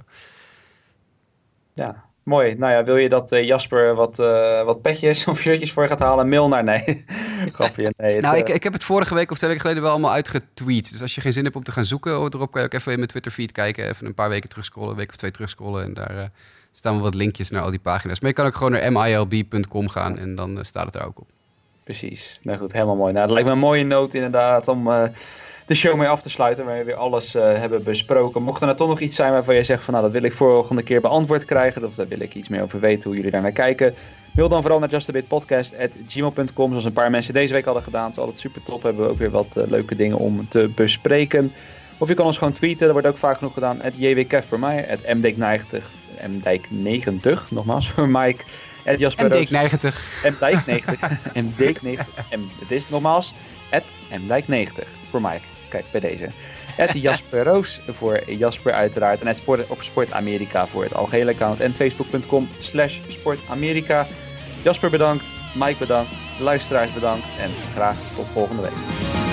Ja, Mooi. Nou ja, wil je dat uh, Jasper wat, uh, wat petjes of shirtjes voor gaat halen? Mail naar nee. Grapje. Nee, nou, ik, ik heb het vorige week of twee weken geleden wel allemaal uitgetweet. Dus als je geen zin hebt om te gaan zoeken erop, kan je ook even in mijn Twitter feed kijken. Even een paar weken terugscrollen, een week of twee terugscrollen. En daar uh, staan wel wat linkjes naar al die pagina's. Maar je kan ook gewoon naar milb.com gaan en dan staat het er ook op. Precies. Nou goed, helemaal mooi. Nou, dat lijkt me een mooie noot inderdaad om de show mee af te sluiten. Waar we weer alles uh, hebben besproken. Mocht er nou toch nog iets zijn waarvan je zegt van nou dat wil ik volgende keer beantwoord krijgen. Of daar wil ik iets meer over weten hoe jullie daar naar kijken. Wil dan vooral naar justabitpodcast.gmail.com zoals een paar mensen deze week hadden gedaan. Het is altijd super top. Hebben we ook weer wat uh, leuke dingen om te bespreken. Of je kan ons gewoon tweeten. Dat wordt ook vaak genoeg gedaan. Het JWKF voor mij. Het MDijk90. MDijk90 nogmaals voor Mike. Het Jasper MDijk90. MDijk90. MDijk90. Het is nogmaals. Het MDijk90 voor Mike. Kijk, bij deze. Het Jasper Roos voor Jasper uiteraard. En het Sport op Sport Amerika voor het algehele account. En facebook.com slash sportamerika. Jasper bedankt, Mike bedankt, luisteraars bedankt en graag tot volgende week.